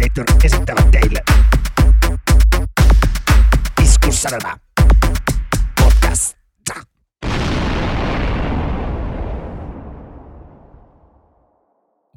Ansinator esittävät teille Iskussanelma podcast.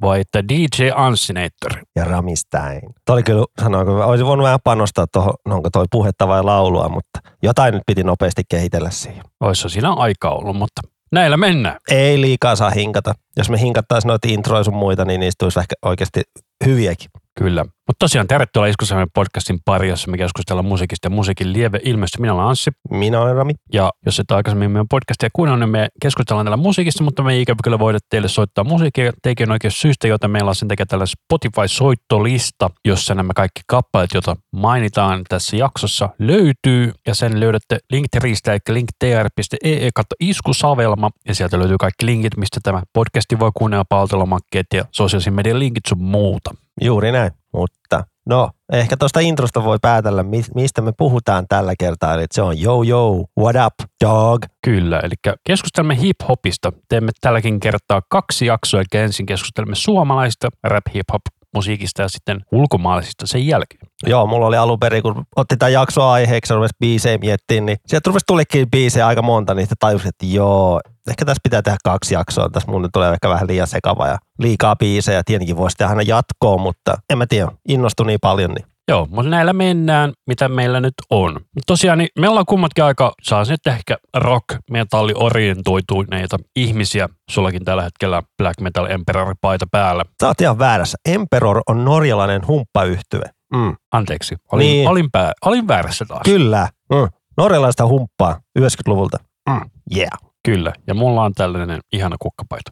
Vai että DJ Ansinator. ja Ramistein. Toi oli kyllä, sanoinko, olisin voinut vähän panostaa tuohon, no onko toi puhetta vai laulua, mutta jotain nyt piti nopeasti kehitellä siihen. Olisi siinä aika ollut, mutta näillä mennään. Ei liikaa saa hinkata. Jos me hinkattaisiin noita introja sun muita, niin niistä tulisi ehkä oikeasti hyviäkin. Kyllä. Mutta tosiaan tervetuloa Iskusamen podcastin pari, jossa me keskustellaan musiikista ja musiikin lieve ilmeisesti. Minä olen Anssi. Minä olen Rami. Ja jos et aikaisemmin meidän podcastia kuunnellut, niin me keskustellaan täällä musiikista, mutta me ei ikävä kyllä voida teille soittaa musiikkia tekijän oikein syystä, joten meillä on sen takia tällainen Spotify-soittolista, jossa nämä kaikki kappaleet, joita mainitaan tässä jaksossa, löytyy. Ja sen löydätte linktristä, eli linktr.ee kautta iskusavelma. Ja sieltä löytyy kaikki linkit, mistä tämä podcasti voi kuunnella, palvelumakkeet ja sosiaalisen median linkit sun muuta. Juuri näin. Mutta no, ehkä tuosta introsta voi päätellä, mi- mistä me puhutaan tällä kertaa. Eli se on yo yo, what up, dog. Kyllä, eli keskustelemme hip-hopista. Teemme tälläkin kertaa kaksi jaksoa, eli ensin keskustelemme suomalaista rap-hip-hop musiikista ja sitten ulkomaalaisista sen jälkeen. Joo, mulla oli alun perin, kun otti tämän jakson aiheeksi ja rupesi biisejä miettimään, niin sieltä rupesi tulikin biisejä aika monta, niin sitten tajusin, että joo, ehkä tässä pitää tehdä kaksi jaksoa. Tässä mun tulee ehkä vähän liian sekava ja liikaa biisejä. Tietenkin voisi tehdä aina jatkoa, mutta en mä tiedä, innostui niin paljon, niin Joo, mutta näillä mennään, mitä meillä nyt on. Tosiaan, niin me ollaan kummatkin aika, saa nyt ehkä rock, metalli orientoituneita ihmisiä. Sullakin tällä hetkellä Black Metal Emperor-paita päällä. sä oot ihan väärässä. Emperor on norjalainen humppayhtyve. Mm. Anteeksi, olin, Niin. olin, pää, olin väärässä taas. Kyllä. Mm. Norjalaista humppaa 90-luvulta. Mm. Yeah. Kyllä, ja mulla on tällainen ihana kukkapaita.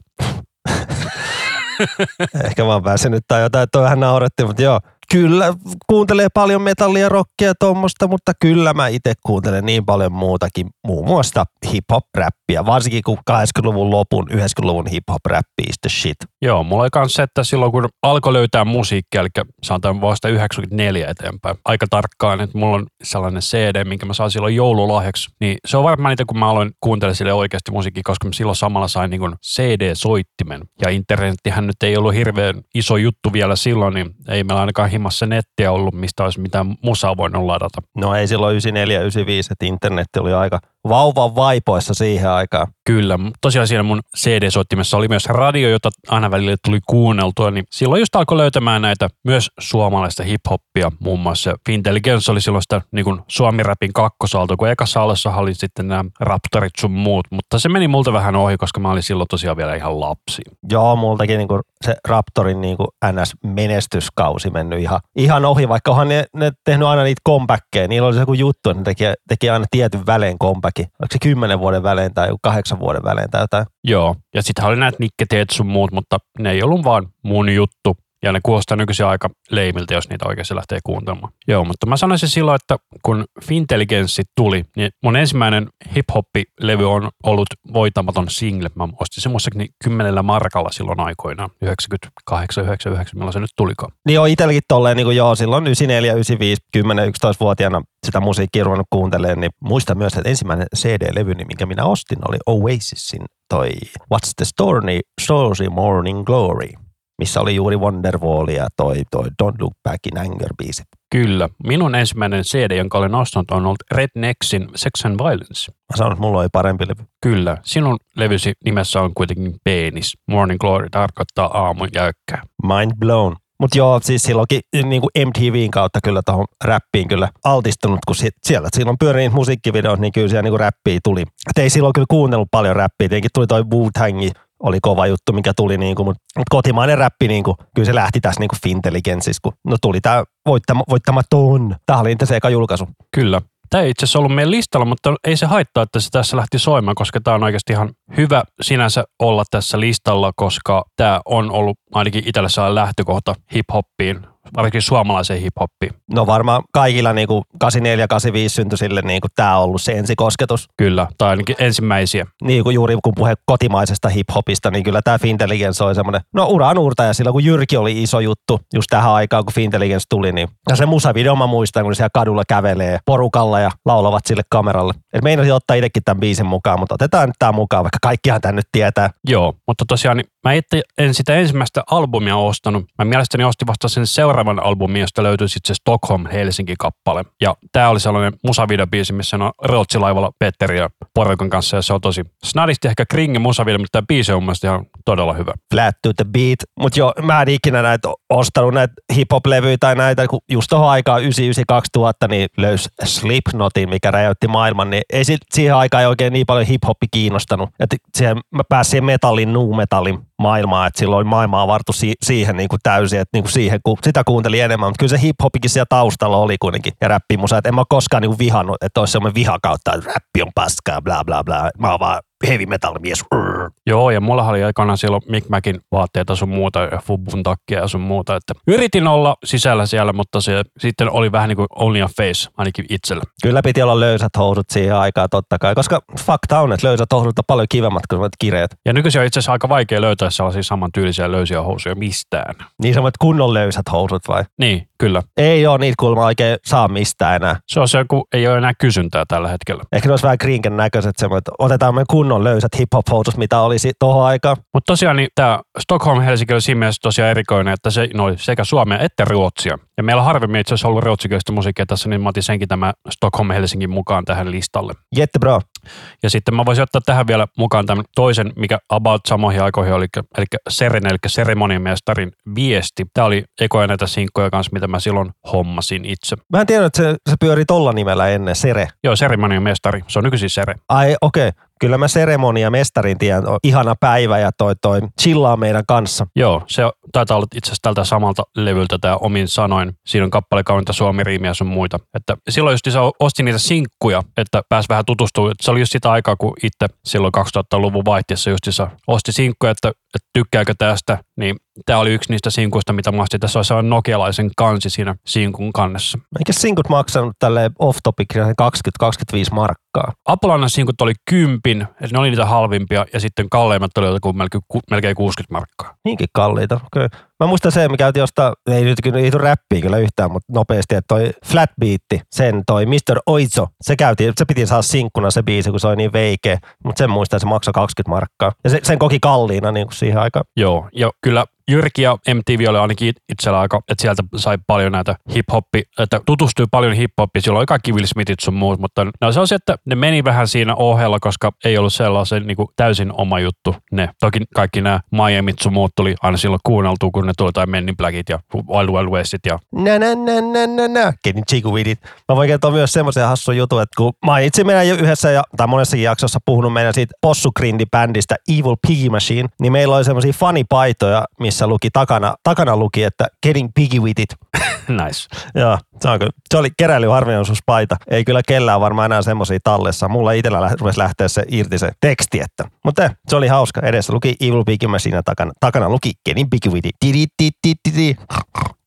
Ehkä mä oon väsynyt tai jotain, että vähän naurettiin, mutta joo. Kyllä, kuuntelee paljon metallia, rockia tuommoista, mutta kyllä mä itse kuuntelen niin paljon muutakin, muun muassa hip-hop-räppiä, varsinkin kun 80-luvun lopun, 90-luvun hip-hop-räppi is the shit. Joo, mulla oli kans se, että silloin kun alkoi löytää musiikkia, eli sanotaan vasta 94 eteenpäin, aika tarkkaan, että mulla on sellainen CD, minkä mä sain silloin joululahjaksi, niin se on varmaan niitä, kun mä aloin kuuntelemaan sille oikeasti musiikkia, koska mä silloin samalla sain niin kuin CD-soittimen. Ja internettihän nyt ei ollut hirveän iso juttu vielä silloin, niin ei meillä ainakaan himassa nettiä ollut, mistä olisi mitään musaa voinut ladata. No ei silloin 94 95, että internetti oli aika vauvan vaipoissa siihen aikaan. Kyllä, tosiaan siinä mun CD-soittimessa oli myös radio, jota aina välillä tuli kuunneltua, niin silloin just alkoi löytämään näitä myös suomalaista hip-hoppia, muun muassa Fintelligence oli silloin sitä niin kuin Suomi-rapin kakkosalto, kun ekassa alussa oli sitten nämä Raptorit sun muut, mutta se meni multa vähän ohi, koska mä olin silloin tosiaan vielä ihan lapsi. Joo, multakin niin se Raptorin niin NS-menestyskausi mennyt ihan, ihan ohi, vaikka onhan ne, ne tehnyt aina niitä comebackkejä. Niillä oli se joku juttu, että ne teki, teki aina tietyn välein comebackin. Oliko se kymmenen vuoden välein tai kahdeksan vuoden välein tai jotain? Joo, ja sitten oli näitä nikketeet sun muut, mutta ne ei ollut vaan mun juttu. Ja ne kuulostaa nykyisin aika leimiltä, jos niitä oikeasti lähtee kuuntelemaan. Joo, mutta mä sanoisin silloin, että kun Fintelligenssi tuli, niin mun ensimmäinen hip-hop-levy on ollut voitamaton single. Mä ostin sen muistaakseni kymmenellä markalla silloin aikoinaan, 98, 99, milloin se nyt tulikaan. Niin joo, itselläkin tolleen, niin kuin joo, silloin 94, 95, 10, 11-vuotiaana sitä musiikkia ruvennut kuuntelemaan, niin muistan myös, että ensimmäinen CD-levy, niin minkä minä ostin, oli Oasisin toi What's the Story, Story Morning Glory, missä oli juuri Wonderwall ja toi, toi Don't Look Back in Anger biisit. Kyllä, minun ensimmäinen CD, jonka olen ostanut, on ollut Rednexin Sex and Violence. Mä sanon, että mulla oli parempi levy. Kyllä, sinun levysi nimessä on kuitenkin penis. Morning Glory tarkoittaa aamun jäykkää. Mind blown. Mutta joo, siis silloinkin niin kuin MTVn kautta kyllä tuohon räppiin kyllä altistunut, kun siellä silloin pyörii musiikkivideot, niin kyllä siellä niin kuin räppiä tuli. Et ei silloin kyllä kuunnellut paljon räppiä, tietenkin tuli toi Wu-Tangi, oli kova juttu, mikä tuli, niin kuin, mutta mut kotimainen räppi, niin kuin, kyllä se lähti tässä niin kuin Fintelligensis, kun no tuli tämä voittama, voittamaton. Tämä oli se eka julkaisu. Kyllä. Tämä ei itse asiassa ollut meidän listalla, mutta ei se haittaa, että se tässä lähti soimaan, koska tämä on oikeasti ihan hyvä sinänsä olla tässä listalla, koska tämä on ollut ainakin sellainen lähtökohta hip-hoppiin, varsinkin suomalaiseen hip-hoppiin. No varmaan kaikilla niin kuin 84 85 syntyisille niin kuin tämä on ollut se ensikosketus. Kyllä, tai ainakin ensimmäisiä. Niin kuin juuri kun puhe kotimaisesta hip-hopista, niin kyllä tämä Fintelligence oli semmoinen, no uran uurtaja silloin, kun Jyrki oli iso juttu just tähän aikaan, kun Fintelligence tuli, niin ja se musavideo mä muistan, kun siellä kadulla kävelee porukalla ja laulavat sille kameralle. Et meinasin ottaa itsekin tämän biisin mukaan, mutta otetaan nyt tämä mukaan, vaikka kaikkihan tämän nyt tietää. Joo, mutta tosiaan niin mä itse en sitä ensimmäistä albumia ostanut. Mä mielestäni ostin vasta sen seuraavan albumin, josta löytyi sitten se Stockholm Helsinki-kappale. Ja tää oli sellainen musavideobiisi, missä on Ruotsilaivalla Petteri ja porukan kanssa, ja se on tosi snadisti ehkä kringi musavideo, mutta tämä biisi on mun mielestä ihan todella hyvä. Flat to the beat. Mutta joo, mä en ikinä näitä ostanut näitä hip-hop-levyjä tai näitä, kun just tuohon aikaan 99-2000 niin löysi Slipknotin, mikä räjäytti maailman, niin ei sit, siihen aikaan ei oikein niin paljon hip-hoppi kiinnostanut. Et siihen, mä pääsin metallin, nu metallin maailmaan, että silloin maailmaa vartu si- siihen niin kuin täysin, että niin kuin siihen, kun sitä kuunteli enemmän, mutta kyllä se hip-hopikin siellä taustalla oli kuitenkin ja räppimusa, että en mä koskaan niin kuin vihannut, että olisi semmoinen viha kautta, että räppi on paskaa, bla bla bla. Mä oon vaan heavy metal mies. Urr. Joo, ja mulla oli aikanaan silloin Mick Macin vaatteita sun muuta ja Fubun takkia ja sun muuta. Että yritin olla sisällä siellä, mutta se sitten oli vähän niin kuin only a face, ainakin itsellä. Kyllä piti olla löysät housut siihen aikaan totta kai, koska fakta on, että löysät housut on paljon kivemmat kuin kireet. Ja nykyisin on itse asiassa aika vaikea löytää sellaisia samantyylisiä löysiä housuja mistään. Niin semmoiset kunnon löysät housut vai? Niin, kyllä. Ei ole niitä kuulemma oikein saa mistään enää. Se on se, kun ei ole enää kysyntää tällä hetkellä. Ehkä ne olisi vähän krinken näköiset semmoiset, otetaan me kunnon löysät hip-hop housut, mitä olisi tuohon aikaan. Mutta tosiaan niin tämä Stockholm Helsinki oli siinä mielessä tosiaan erikoinen, että se no, oli sekä suomea että ruotsia. Ja meillä on harvemmin itse asiassa ollut ruotsikielistä musiikkia tässä, niin mä otin senkin tämä Stockholm Helsingin mukaan tähän listalle. Jättebra. Ja sitten mä voisin ottaa tähän vielä mukaan tämän toisen, mikä about samoihin aikoihin oli, eli Seren, eli seremoniamestarin viesti. Tämä oli ekoja näitä sinkkoja kanssa, mitä mä silloin hommasin itse. Mä en tiedä, että se, se pyöri tolla nimellä ennen, Sere. Joo, seremoniamestari. Se on nykyisin Sere. Ai okei, okay. Kyllä mä seremonia mestarin tiedän, on ihana päivä ja toi, toi chillaa meidän kanssa. Joo, se taitaa olla itse asiassa tältä samalta levyltä tämä omin sanoin. Siinä on kappale kaunita suomi-riimiä sun muita. Että silloin just ostin niitä sinkkuja, että pääs vähän tutustumaan. Se oli just sitä aikaa, kun itse silloin 2000-luvun vaihteessa just osti sinkkuja, että, että tykkääkö tästä, niin tämä oli yksi niistä sinkuista, mitä mä. Tässä on sellainen nokialaisen kansi siinä sinkun kannessa. Eikä sinkut maksanut tälle off-topic 20-25 markkaa? Apulainen sinkut oli kympin, eli ne oli niitä halvimpia, ja sitten kalleimmat oli melkein 60 markkaa. Niinkin kalliita, okei. Okay. Mä muistan se, mikä josta, ei nyt ei räppiin kyllä yhtään, mutta nopeasti, että toi Flat Beat, sen toi Mr. Oizo, se käytiin, se piti saada sinkkuna se biisi, kun se oli niin veikeä, mutta sen muistan, se maksoi 20 markkaa. Ja se, sen koki kalliina niin kuin siihen aikaan. Joo, ja kyllä Jyrki ja MTV oli ainakin itsellä aika, että sieltä sai paljon näitä hip-hoppi, että tutustui paljon hip-hoppiin. Silloin oli kaikki Will Smithit sun muut, mutta se on se, että ne meni vähän siinä ohella, koska ei ollut sellaisen niin kuin täysin oma juttu ne. Toki kaikki nämä Miamit sun muut tuli aina silloin kuunneltua, kun ne tuli tai Men in Blackit ja Wild Wild Westit ja Nä, nä, nä, nä, nä, nä. Getting jiggy with it. Mä voin kertoa myös semmoisen hassun jutun, että kun mä itse meidän jo yhdessä ja, tai monessakin jaksossa puhunut meidän siitä Possugrindi-bändistä Evil Piggy Machine, niin meillä oli semmoisia fanipaitoja, missä luki takana, takana luki, että Getting Piggy with it. nice. Joo, se, on kyllä. se oli keräilyharvinaisuuspaita. Ei kyllä kellään varmaan enää semmoisia tallessa. Mulla itsellä lä- rupesi lähteä se irti se teksti, että. Mutta se oli hauska. Edessä luki Evil Piggy Machine takana, takana luki Getting Piggy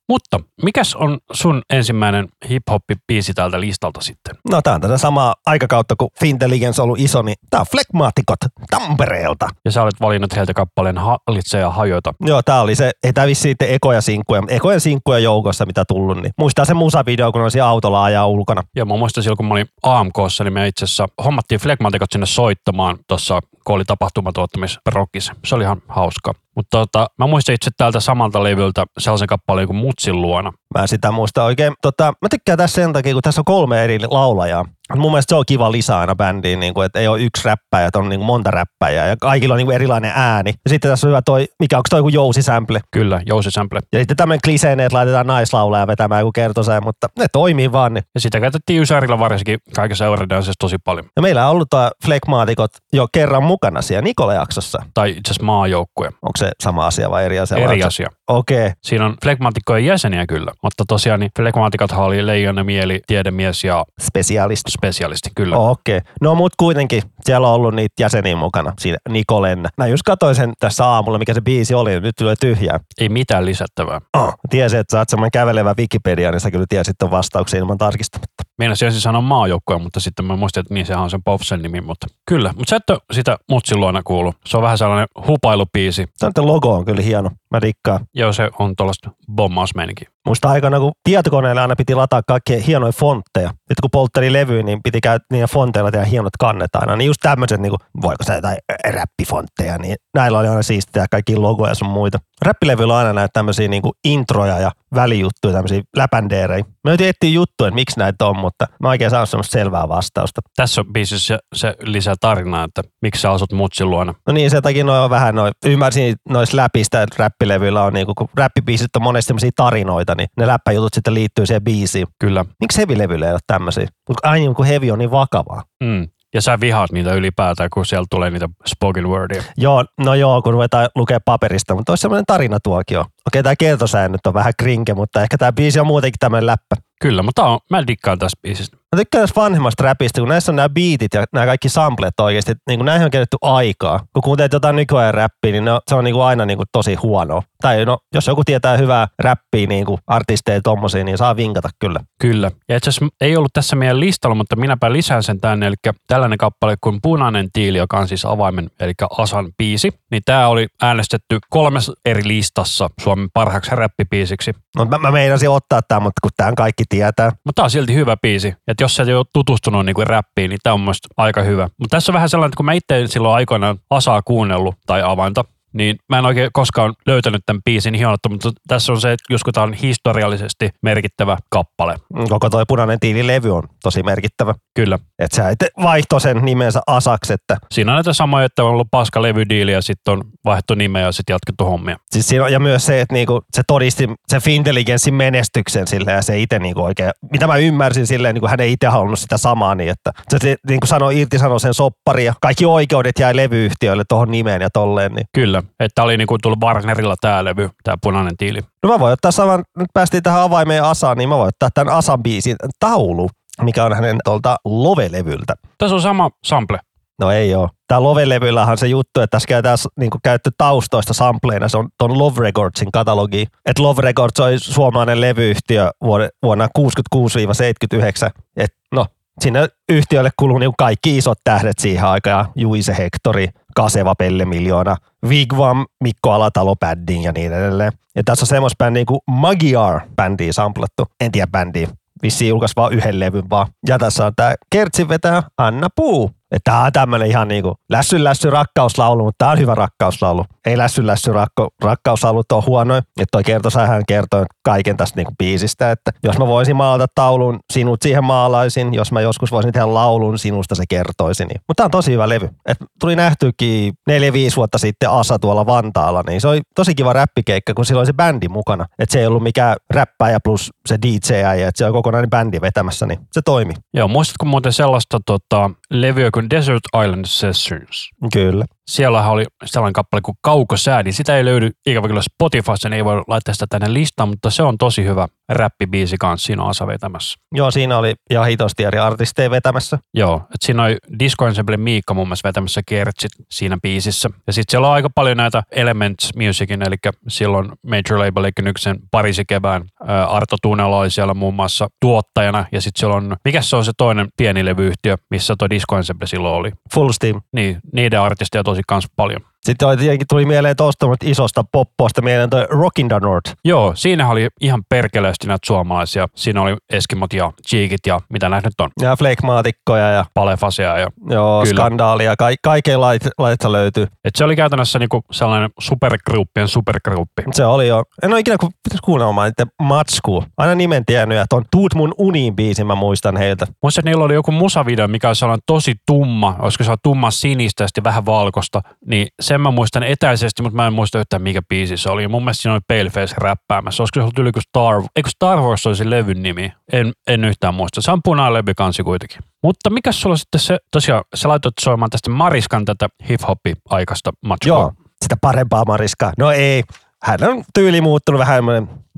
Mutta mikäs on sun ensimmäinen hip-hop-biisi tältä listalta sitten? No tää on tätä samaa aikakautta, kun Fintelligence on ollut iso, niin tää on Flegmaatikot Tampereelta. Ja sä olet valinnut heiltä kappaleen Hallitse ja hajota. Joo, tää oli se, ei tää sitten ekoja sinkkuja, ekojen sinkkuja joukossa, mitä tullut, niin muistaa se musavideo, kun on siellä autolla ajaa ulkona. Ja mä muistan silloin, kun mä olin AMKssa, niin me itse asiassa hommattiin Flegmatikot sinne soittamaan tuossa, kun oli tapahtumatuottamisrockissa. Se oli ihan hauska. Mutta tota, mä muistan itse täältä samalta levyltä sellaisen kappaleen kuin Mutsin luona. Mä en sitä muista oikein. Tota, mä tykkään tässä sen takia, kun tässä on kolme eri laulajaa. Mun mielestä se on kiva lisä aina bändiin, niin kuin, että ei ole yksi räppäjä, että on niin kuin monta räppäjää ja kaikilla on niin kuin erilainen ääni. Ja sitten tässä on hyvä toi, mikä onko toi joku jousisample. Kyllä, jousisample. Ja sitten tämmöinen kliseinen, että laitetaan naislaulaja vetämään joku kertoseen, mutta ne toimii vaan. Niin. Ja sitä käytettiin Ysärillä varsinkin kaikessa Eurodanssissa tosi paljon. Ja meillä on ollut tuo Flegmaatikot jo kerran mukana siellä Nikola-jaksossa. Tai itse asiassa maajoukkue. Onko se sama asia vai eri asia? Eri asia. Okei. Okay. Siinä on flegmaatikkojen jäseniä kyllä, mutta tosiaan niin flegmaatikothan oli leijona mieli, tiedemies ja Spesialisti. spesialisti kyllä. Okei. Okay. No mut kuitenkin, siellä on ollut niitä jäseniä mukana siinä Nikolen. Mä just katsoin sen tässä aamulla, mikä se biisi oli, nyt tulee tyhjää. Ei mitään lisättävää. Oh. Tiesin, että sä oot semmoinen kävelevä Wikipedia, niin sä kyllä tiesit ton vastauksen ilman tarkistamatta. Meinasin ensin sanoa maajoukkue, mutta sitten mä muistin, että niin sehän on sen Povsen nimi, mutta kyllä. Mutta sä et ole sitä Mutsin luona kuulu. Se on vähän sellainen hupailupiisi. Tämä logo on kyllä hieno. Mä dikkaan. Joo, se on tuollaista bommausmeininkiä. Muista aikana, kun tietokoneella aina piti lataa kaikkia hienoja fontteja. Nyt kun poltteli levyä, niin piti käydä niillä fonteilla tehdä hienot kannet aina. Niin just tämmöiset, niin kuin, voiko se jotain räppifontteja, niin näillä oli aina siistiä kaikki logoja sun muita. Räppilevyllä on aina näitä tämmöisiä niin kuin introja ja välijuttuja, tämmöisiä läpändeerejä. Mä yritin etsiä juttuja, että miksi näitä on, mutta mä oikein saanut semmoista selvää vastausta. Tässä on biisissä se, se lisää tarinaa, että miksi sä asut Mutsin luona. No niin, sen takia noin on vähän noin, ymmärsin noissa läpistä, että räppilevyillä on niinku, kun räppibiisit on monesti semmoisia tarinoita, niin ne läppäjutut sitten liittyy siihen biisiin. Kyllä. Miksi hevilevyillä ei ole tämmöisiä? Mutta aina kun hevi on niin vakavaa. Mm. Ja sä vihaat niitä ylipäätään, kun siellä tulee niitä spoken wordia. Joo, no joo, kun ruvetaan lukea paperista, mutta olisi semmoinen tarinatuokio. Okei, tämä kertosäännöt on vähän krinke, mutta ehkä tämä biisi on muutenkin tämmöinen läppä. Kyllä, mutta on, mä dikkaan tästä biisistä. Mä tykkään tästä vanhemmasta räpistä, kun näissä on nämä beatit ja nämä kaikki samplet oikeasti, niin kuin näihin on käytetty aikaa. Kun kuuntelet jotain nykyajan räppiä, niin no, se on niin kuin aina niin kuin tosi huono. Tai no, jos joku tietää hyvää räppiä, niin kuin artisteja tommosia, niin saa vinkata kyllä. Kyllä. Ja itse asiassa ei ollut tässä meidän listalla, mutta minäpä lisään sen tänne. Eli tällainen kappale kuin Punainen tiili, joka on siis avaimen, eli Asan biisi. Niin tämä oli äänestetty kolmes eri listassa Suomen parhaaksi räppibiisiksi. No, mä, mä meinasin ottaa tämän, mutta kun tämän kaikki tietää. Mutta tämä on silti hyvä biisi. Että jos sä et ole tutustunut niin kuin räppiin, niin tämä on mun aika hyvä. Mutta tässä on vähän sellainen, että kun mä itse silloin aikoinaan Asaa kuunnellut tai avainta, niin mä en oikein koskaan löytänyt tämän biisin hienottu, mutta tässä on se, että jos tämä on historiallisesti merkittävä kappale. Koko toi punainen tiililevy on tosi merkittävä. Kyllä. Että sä et vaihto sen nimensä Asaks, että Siinä on näitä samoja, että on ollut paska levydiili ja sitten on vaihto nimeä ja sitten jatkettu hommia. siis siinä on, ja myös se, että niinku, se todisti se Fintelligenssin menestyksen sille ja se itse niinku oikein, mitä mä ymmärsin silleen, niinku hän ei itse halunnut sitä samaa, niin että se se niinku sanoi, irti sanoi sen soppari ja kaikki oikeudet jäi levyyhtiöille tuohon nimeen ja tolleen, niin Kyllä, että oli niinku tullut Warnerilla tämä levy, tämä punainen tiili. No mä voin ottaa saman, nyt päästiin tähän avaimeen Asaan, niin mä voin ottaa tämän Asan biisin taulu, mikä on hänen tuolta Love-levyltä. Tässä on sama sample. No ei oo. Tää Love-levyllähän se juttu, että tässä käytetään niin käytetty taustoista sampleina, se on ton Love Recordsin katalogi. Että Love Records oli suomalainen levyyhtiö vuonna, vuonna 66-79. Et no, sinne yhtiölle kuluu niin kaikki isot tähdet siihen aikaan. Juise Hektori, Kaseva Pelle Miljoona, Wigwam, Mikko Alatalo bändiin ja niin edelleen. Ja tässä on semmoista bändiä kuin Magyar-bändiä samplattu. En tiedä bändiä. Vissiin julkaisi vaan yhden levyn vaan. Ja tässä on tää Kertsin vetäjä Anna Puu. Että tää on tämmönen ihan niinku lässy lässy rakkauslaulu, mutta tää on hyvä rakkauslaulu. Ei lässy lässy rakko, rakkauslaulut on huonoja. Että toi kertosähän kertoi kaiken tästä niinku biisistä, että jos mä voisin maalata taulun, sinut siihen maalaisin. Jos mä joskus voisin tehdä laulun, sinusta se kertoisi. Niin. Mutta tää on tosi hyvä levy. Et tuli nähtykin neljä, viisi vuotta sitten Asa tuolla Vantaalla, niin se oli tosi kiva räppikeikka, kun sillä oli se bändi mukana. Että se ei ollut mikään räppäjä plus se DJ, että se on kokonainen bändi vetämässä, niin se toimi. Joo, muistatko muuten sellaista tota, levyä kuin Desert Island Sessions? Kyllä. Siellä oli sellainen kappale kuin Kaukosäädi. Sitä ei löydy ikävä kyllä Spotifyssa, niin ei voi laittaa sitä tänne listaan, mutta se on tosi hyvä räppibiisi kanssa. Siinä on Asa vetämässä. Joo, siinä oli ja hitosti eri artisteja vetämässä. Joo, että siinä oli Disco Ensemble Miikka muun muassa vetämässä kertsit siinä biisissä. Ja sitten siellä on aika paljon näitä Elements Musicin, eli silloin Major Label Nyksen parisi kevään. Ää, Arto Tuunela oli siellä muun muassa tuottajana. Ja sitten siellä on, mikä se on se toinen pieni levyyhtiö, missä tuo Disco Ensemble silloin oli. Full Steam. Niin, niiden artisteja tosi kans paljon. Sitten tietenkin tuli mieleen tuosta isosta popposta mieleen toi Rockin the North. Joo, siinä oli ihan perkeleesti näitä suomalaisia. Siinä oli Eskimot ja Cheekit ja mitä näitä nyt on. Ja flekmaatikkoja ja Palefasia ja joo, Kyllä. skandaalia. Ka- kaiken lait, laita löytyy. et se oli käytännössä niinku sellainen supergruppien supergruppi. Se oli jo. En ole ikinä ku- pitäisi kuunnella niiden matskua. Aina nimen tiennyt, että on Tuut mun uniin biisin, mä muistan heiltä. Muistan, että niillä oli joku musavideo, mikä oli sellainen tosi tumma, olisiko se tumma sinistä ja vähän valkosta, niin sen mä muistan etäisesti, mutta mä en muista yhtään mikä biisi se oli. Mun mielestä siinä oli Paleface räppäämässä. Olisiko se ollut yli kuin Star, eikö Star Wars oli se levyn nimi? En, en yhtään muista. Se on punainen levy kansi kuitenkin. Mutta mikä sulla sitten se, tosiaan, sä laitoit soimaan tästä Mariskan tätä hip-hop-aikaista matchua. Joo, sitä parempaa Mariskaa. No ei, hän on tyyli muuttunut vähän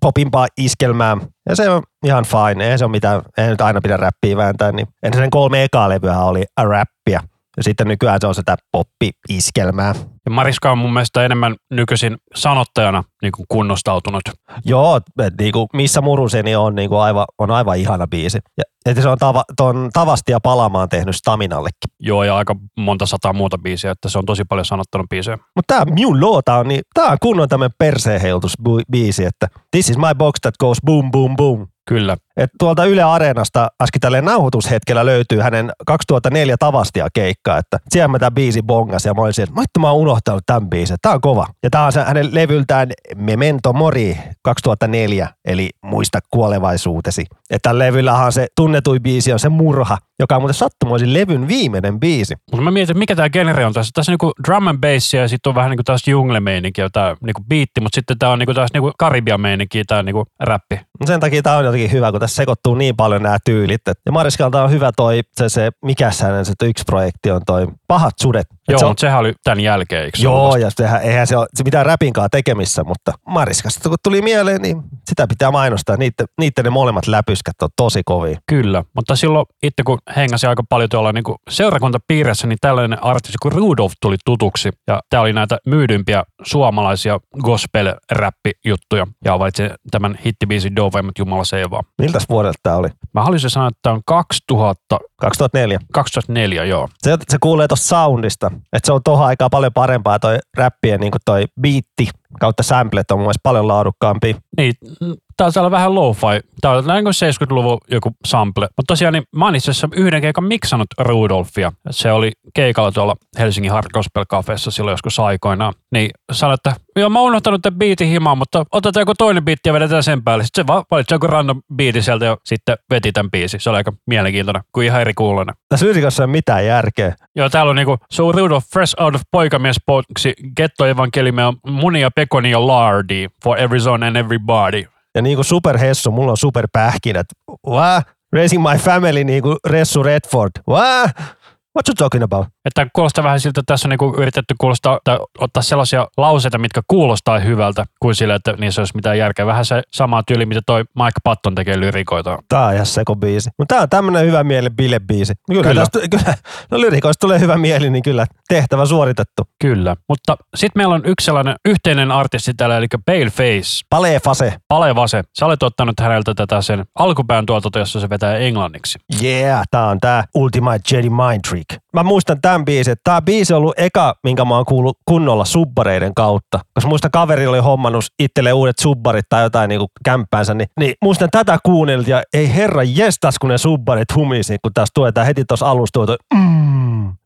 popimpaa iskelmää. Ja se on ihan fine. Ei se ole mitään, ei nyt aina pidä räppiä vääntää. Niin. Ennen sen kolme ekaa levyä oli a rappia. Ja sitten nykyään se on sitä poppi-iskelmää. Ja Mariska on mun mielestä enemmän nykyisin sanottajana niin kuin kunnostautunut. Joo, et niinku, missä muruseni on, niinku aivan, on aivan ihana biisi. Ja, Että se on tava, ton tavasti ja palamaan tehnyt Staminallekin. Joo, ja aika monta sataa muuta biisiä, että se on tosi paljon sanottanut biisejä. Mutta tämä Mew Loota on, niin, tää on kunnon tämmöinen perseenheilutusbiisi, että this is my box that goes boom, boom, boom. Kyllä. Et tuolta Yle Areenasta äsken tälleen nauhoitushetkellä löytyy hänen 2004 Tavastia keikkaa, että siellä mä tämän biisi bongas ja mä olisin, että mä, oon unohtanut tämän biisin, tää on kova. Ja tää on se hänen levyltään Memento Mori 2004, eli Muista kuolevaisuutesi. Ja tällä levyllähän se tunnetui biisi on se Murha, joka on muuten sattumoisin levyn viimeinen biisi. Mutta mä mietin, mikä tämä genre on tässä. Tässä on niinku drum and bass ja sitten on vähän niinku taas jungle-meininkiä, tämä niinku biitti, mutta sitten tämä on niinku taas niinku Karibian meininkiä, tämä niinku räppi. Sen takia tämä on jotenkin hyvä, kun tässä sekoittuu niin paljon nämä tyylit. Ja Mariskalta on hyvä toi, se, se mikä hänen se yksi projekti on toi Pahat sudet. Joo, se on, mutta sehän oli tämän jälkeen, eikö Joo, ollut? ja sehän, eihän se ole se mitään räpinkaan tekemissä, mutta Mariskasta kun tuli mieleen, niin sitä pitää mainostaa. Niitten, niitten ne molemmat läpyskät on tosi kovia. Kyllä, mutta silloin itse kun hengasi aika paljon tuolla niin kuin seurakuntapiirissä, niin tällainen artisti kuin Rudolf tuli tutuksi. Ja tämä oli näitä myydympiä suomalaisia gospel-räppijuttuja. Ja valitsin tämän hittibiisin Dovemmat Jumala Seivaa. Miltäs vuodelta tämä oli? Mä haluaisin sanoa, että tämä on 2000, 2004. 2004, joo. Se, se kuulee tuosta soundista, että se on tuohon aikaan paljon parempaa toi räppien niin toi biitti kautta samplet on mun paljon laadukkaampi. Niin, tää on täällä vähän lo-fi. Tää on näin kuin 70-luvun joku sample. Mutta tosiaan niin mä oon itse asiassa yhden keikan miksannut Rudolfia. Se oli keikalla tuolla Helsingin Hard Gospel Cafeessa silloin joskus aikoinaan. Niin sanoi, että joo mä oon unohtanut tämän biitin himaan, mutta otetaan joku toinen biitti ja vedetään sen päälle. Sitten se vaan valitsi joku random biitti sieltä ja sitten veti tämän biisin. Se oli aika mielenkiintoinen, kuin ihan eri kuulonen. Tässä yrikossa ei ole mitään järkeä. Joo, täällä on niinku, so Rudolph fresh out of poikamiespoksi, getto evankelimia, munia, pekonia, lardi, for every zone and every body. Ja niin kuin superhessu, mulla on superpähkinät. What? Raising my family niin kuin Ressu Redford. What? What you talking about? Että kuulostaa vähän siltä, että tässä on niinku yritetty kuulostaa, tai ottaa sellaisia lauseita, mitkä kuulostaa hyvältä, kuin sillä, että niissä olisi mitään järkeä. Vähän se sama tyyli, mitä toi Mike Patton tekee lyrikoita. Tää on ihan sekobiisi. Mutta tää on tämmönen hyvä mieli bilebiisi. Kyllä, Kyllä. kyllä. Tästä, kyllä. No lyrikoista tulee hyvä mieli, niin kyllä tehtävä suoritettu. Kyllä. Mutta sitten meillä on yksi sellainen yhteinen artisti täällä, eli Paleface. Palee fase. Pale Vase. Sä olet ottanut häneltä tätä sen alkupään tuotanto, jossa se vetää englanniksi. Yeah, tää on tää Ultimate Jedi Mind Trick. Mä muistan tämän biisin, että tää biisi on ollut eka, minkä mä oon kuullut kunnolla subbareiden kautta. Koska muistan kaveri oli hommannut itselle uudet subbarit tai jotain niinku kämppäänsä, niin, niin muistan tätä kuunnellut ja ei herra jestas, kun ne subbarit humisi, kun tässä tuetaan heti tuossa alusta tuota, mm.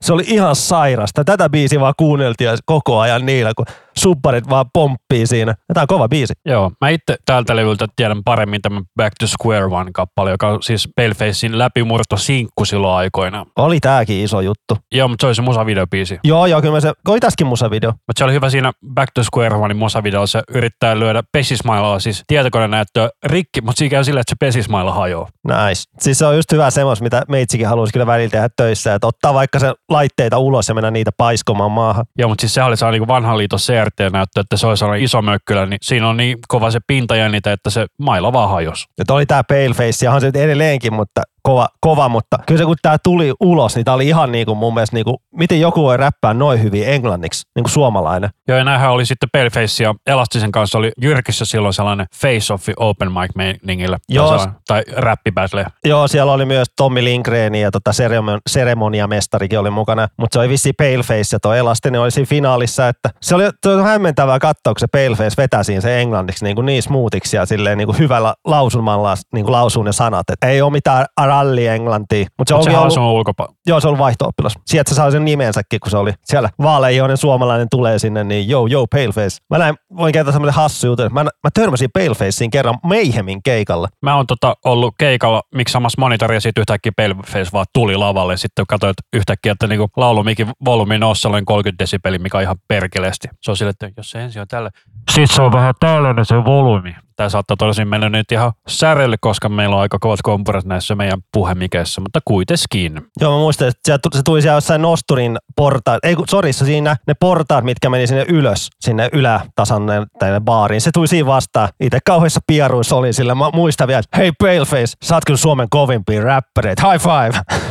Se oli ihan sairasta. Tätä biisiä vaan kuunneltiin koko ajan niillä, kun subbarit vaan pomppii siinä. Ja tää on kova biisi. Joo, mä itse tältä levyltä tiedän paremmin tämän Back to Square One kappale, joka on siis Palefacein läpimurto sinkku silloin aikoina. Oli tääkin iso juttu. Joo, mutta se oli se musavideobiisi. Joo, joo, kyllä mä se, oli tässäkin musavideo. Mutta se oli hyvä siinä Back to Square One musavideossa se yrittää lyödä pesismailaa, siis tietokonenäyttöä rikki, mutta siinä käy silleen, että se pesismaila hajoaa. Nice. Siis se on just hyvä semmos, mitä meitsikin haluaisi kyllä välillä tehdä töissä, että ottaa vaikka se laitteita ulos ja mennä niitä paiskomaan maahan. Joo, mutta siis se oli sellainen niin vanhan liiton CRT-näyttö, että se oli sellainen iso mökkylä, niin siinä on niin kova se pintajännite, että se maila vaan hajosi. Ja oli tää Paleface, ja on se nyt edelleenkin, mutta kova, kova, mutta kyllä se kun tää tuli ulos, niin tää oli ihan niin kuin mun mielestä, niin kuin, miten joku voi räppää noin hyvin englanniksi, niin kuin suomalainen. Joo, ja näinhän oli sitten Paleface ja Elastisen kanssa oli Jyrkissä silloin sellainen face-offi open mic meiningillä. Joo. Tai, tai räppibattle. Joo, siellä oli myös Tommi Lindgren ja tota seremon, seremoniamestarikin oli mukana, mutta se oli vissi Paleface ja tuo Elastinen oli siinä finaalissa, että se oli, se oli hämmentävää katsoa, kun se Paleface vetää siinä se englanniksi niin, kuin niin smoothiksi ja silleen niin kuin hyvällä lausumalla niin kuin lausuu ne sanat, että ei ole mitään ralli englantia, mutta se onkin sehän ollut, on sun ulkopa- joo, se on vaihto-oppilas. Sieltä se sai sen nimensäkin, kun se oli siellä vaaleijoinen suomalainen tulee sinne, niin joo, joo, Paleface. Mä näin, voin kertoa semmoinen hassu juttu, että mä, mä törmäsin Palefaceen kerran Mayhemin keikalla. Mä oon tota ollut keikalla miksaamassa monitoria ja sitten yhtäkkiä Paleface vaan tuli lavalle. Sitten katsoin että yhtäkkiä, että niinku laulumikin volyymi nousi sellainen 30 desibeli, mikä on ihan perkeleesti. Se on sille, että jos se ensin on tällä. Sitten se on vähän tällainen se volyymi. Tämä saattaa tosin mennä nyt ihan särelle, koska meillä on aika kovat kompurat näissä meidän puhemikeissä, mutta kuitenkin. Joo, mä muistan, että se tuli siellä jossain Nosturin portaat, ei kun, sori, se siinä ne portaat, mitkä meni sinne ylös, sinne ylätasan tänne baariin. Se tuli siinä vastaan. Itse kauheissa pieruissa oli sillä. Mä muistan vielä, hei Paleface, sä oot kyllä Suomen kovimpia räppäreitä, high five.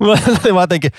Mulla oli jotenkin,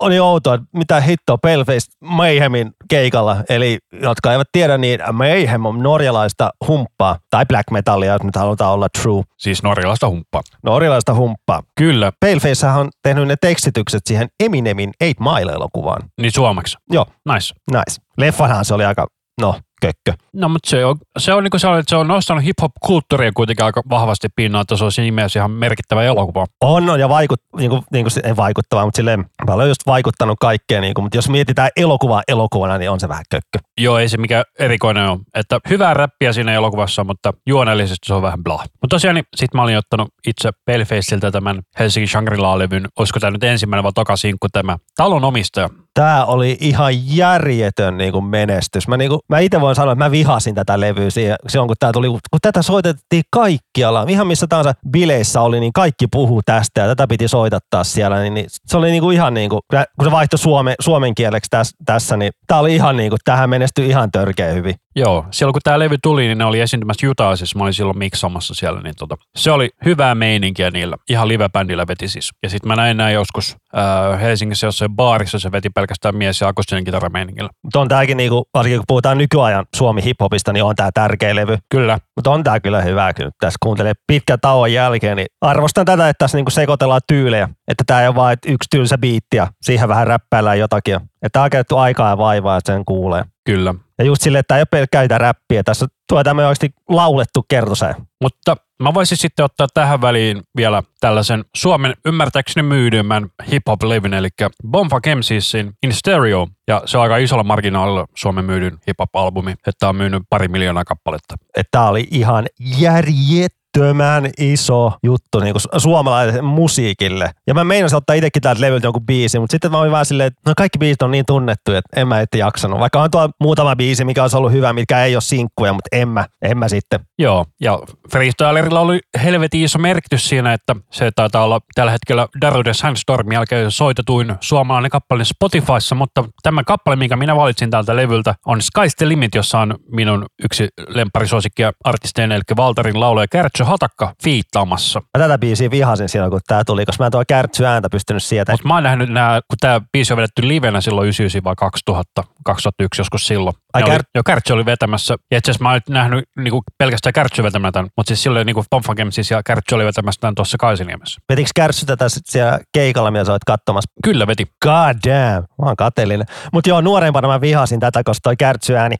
oli outoa, että mitä hittoa Paleface Mayhemin keikalla. Eli jotka eivät tiedä, niin Mayhem on norjalaista humppaa tai black metallia, jos nyt halutaan olla true. Siis norjalaista humppaa. Norjalaista humppaa. Kyllä, Paleface on tehnyt ne tekstitykset siihen Eminemin 8 Mile-elokuvaan. niin suomeksi. Joo, Nice. nice. Leffanhan se oli aika, no, kökkö. No, mutta se on, se on niin kuin että se on nostanut hip-hop-kulttuuria kuitenkin aika vahvasti pinnaan, että se on siinä mielessä ihan merkittävä elokuva. On, on ja vaikut, niin kuin, niin kuin, se- ei vaikuttavaa, mutta silleen paljon just vaikuttanut kaikkeen. Niin kuin, mutta jos mietitään elokuvaa elokuvana, niin on se vähän kökkö. Joo, ei se mikä erikoinen on. Että hyvää räppiä siinä elokuvassa, mutta juonellisesti se on vähän blah. Mutta tosiaan, niin sit mä olin ottanut itse Palefaceilta tämän Helsingin Shangri-La-levyn. Olisiko tämä nyt ensimmäinen vai toka sinkku tämä talon omistaja? Tämä oli ihan järjetön niin kuin menestys. Mä, niin kuin, mä itse voin sanoa, että mä vihasin tätä levyä siihen- silloin, kun, tää tuli, kun tätä soitettiin kaikkialla. Ihan missä tahansa bileissä oli, niin kaikki puhuu tästä ja tätä piti soitattaa siellä. Niin, niin se oli niin kuin ihan niin kuin, kun se vaihtoi suome, suomen kieleksi tässä, tässä niin tämä oli ihan niin kuin, tähän menestyi ihan törkeä hyvin. Joo, silloin kun tämä levy tuli, niin ne oli esiintymässä Utaasissa. Mä olin silloin miksaamassa siellä, niin tota, se oli hyvää meininkiä niillä. Ihan live-bändillä veti siis. Ja sitten mä näin nämä joskus äh, Helsingissä jossain baarissa, se veti pelkästään mies- ja akustinen kitarameiningillä. Mutta on tämäkin, niin kuin, varsinkin kun puhutaan nykyajan Suomi hiphopista, niin on tämä tärkeä levy. Kyllä, Mutta on tämä kyllä hyvä, kun tässä kuuntelee pitkän tauon jälkeen, niin arvostan tätä, että tässä niinku sekoitellaan tyylejä. Että tämä ei ole vain yksi tylsä biitti ja siihen vähän räppäillään jotakin. Että tämä on käytetty aikaa ja vaivaa, että sen kuulee. kyllä. Ja just silleen, että tämä ei ole pelkkää räppiä. Tässä tulee tämmöinen oikeasti laulettu kertoseen. Mutta mä voisin sitten ottaa tähän väliin vielä tällaisen Suomen ymmärtääkseni myydymän hip-hop-levyn, eli Bonfa Kemsisin In Stereo. Ja se on aika isolla marginaalilla Suomen myydyn hip-hop-albumi, että on myynyt pari miljoonaa kappaletta. Että tämä oli ihan järjettömän iso juttu niin kuin suomalaiselle musiikille. Ja mä meinasin ottaa itsekin täältä levyltä jonkun biisi, mutta sitten mä olin vaan silleen, että no kaikki biisit on niin tunnettu, että en mä itse jaksanut. Vaikka on tuo muutama biisi, mikä olisi ollut hyvä, mitkä ei ole sinkkuja, mutta en mä, en mä sitten. Joo, ja Freestylerilla oli helvetin iso merkitys siinä, että se taitaa olla tällä hetkellä Darude Sandstorm jälkeen soitetuin suomalainen kappale Spotifyssa, mutta tämä kappale, minkä minä valitsin täältä levyltä, on Sky's the Limit, jossa on minun yksi lemparisuosikkia artisteina, eli Valtarin laulaja Kärtsö Hatakka fiittaamassa. Mä tätä biisiä vihasin silloin, kun tää tuli, koska mä en tuo kärtsy ääntä pystynyt sietämään. Mutta mä oon nähnyt nämä, kun tämä biisi on vedetty livenä silloin 99 vai 2000, 2001 joskus silloin. Ai Ne oli, Kär- jo Kärtsö oli vetämässä. Ja itse asiassa mä nyt nähnyt niinku pelkästään Kärtsö vetämään tämän, mutta siis silloin niinku Bonfam siis ja Kärtsö oli vetämässä tämän tuossa Kaisiniemessä. Vetikö kärtsy tätä sit siellä keikalla, mitä sä oot katsomassa? Kyllä veti. God damn, mä oon kateellinen. Mutta joo, nuorempana mä vihasin tätä, koska toi kärtsy ääni.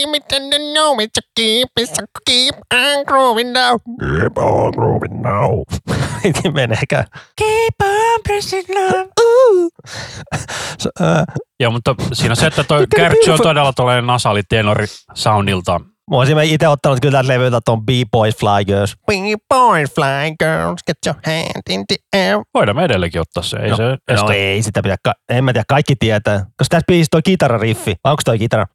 Limit and the know it's a keep, it's a keep on growing now. Keep on growing now. Ei menekään. Keep on pressing now. Se, ää, Joo, mutta siinä on se, että toi Kärtsö on todella tuollainen nasali tenori soundiltaan. Mä olisin itse ottanut kyllä tältä levyltä ton B-Boys Fly Girls. We boys fly girls, get your hand in the air. Voidaan me edelleenkin ottaa se, ei no, se no estä. ei sitä pidä, ka- en mä tiedä, kaikki tietää. Koska tässä biisissä toi kitarariffi. Vai onko toi kitara?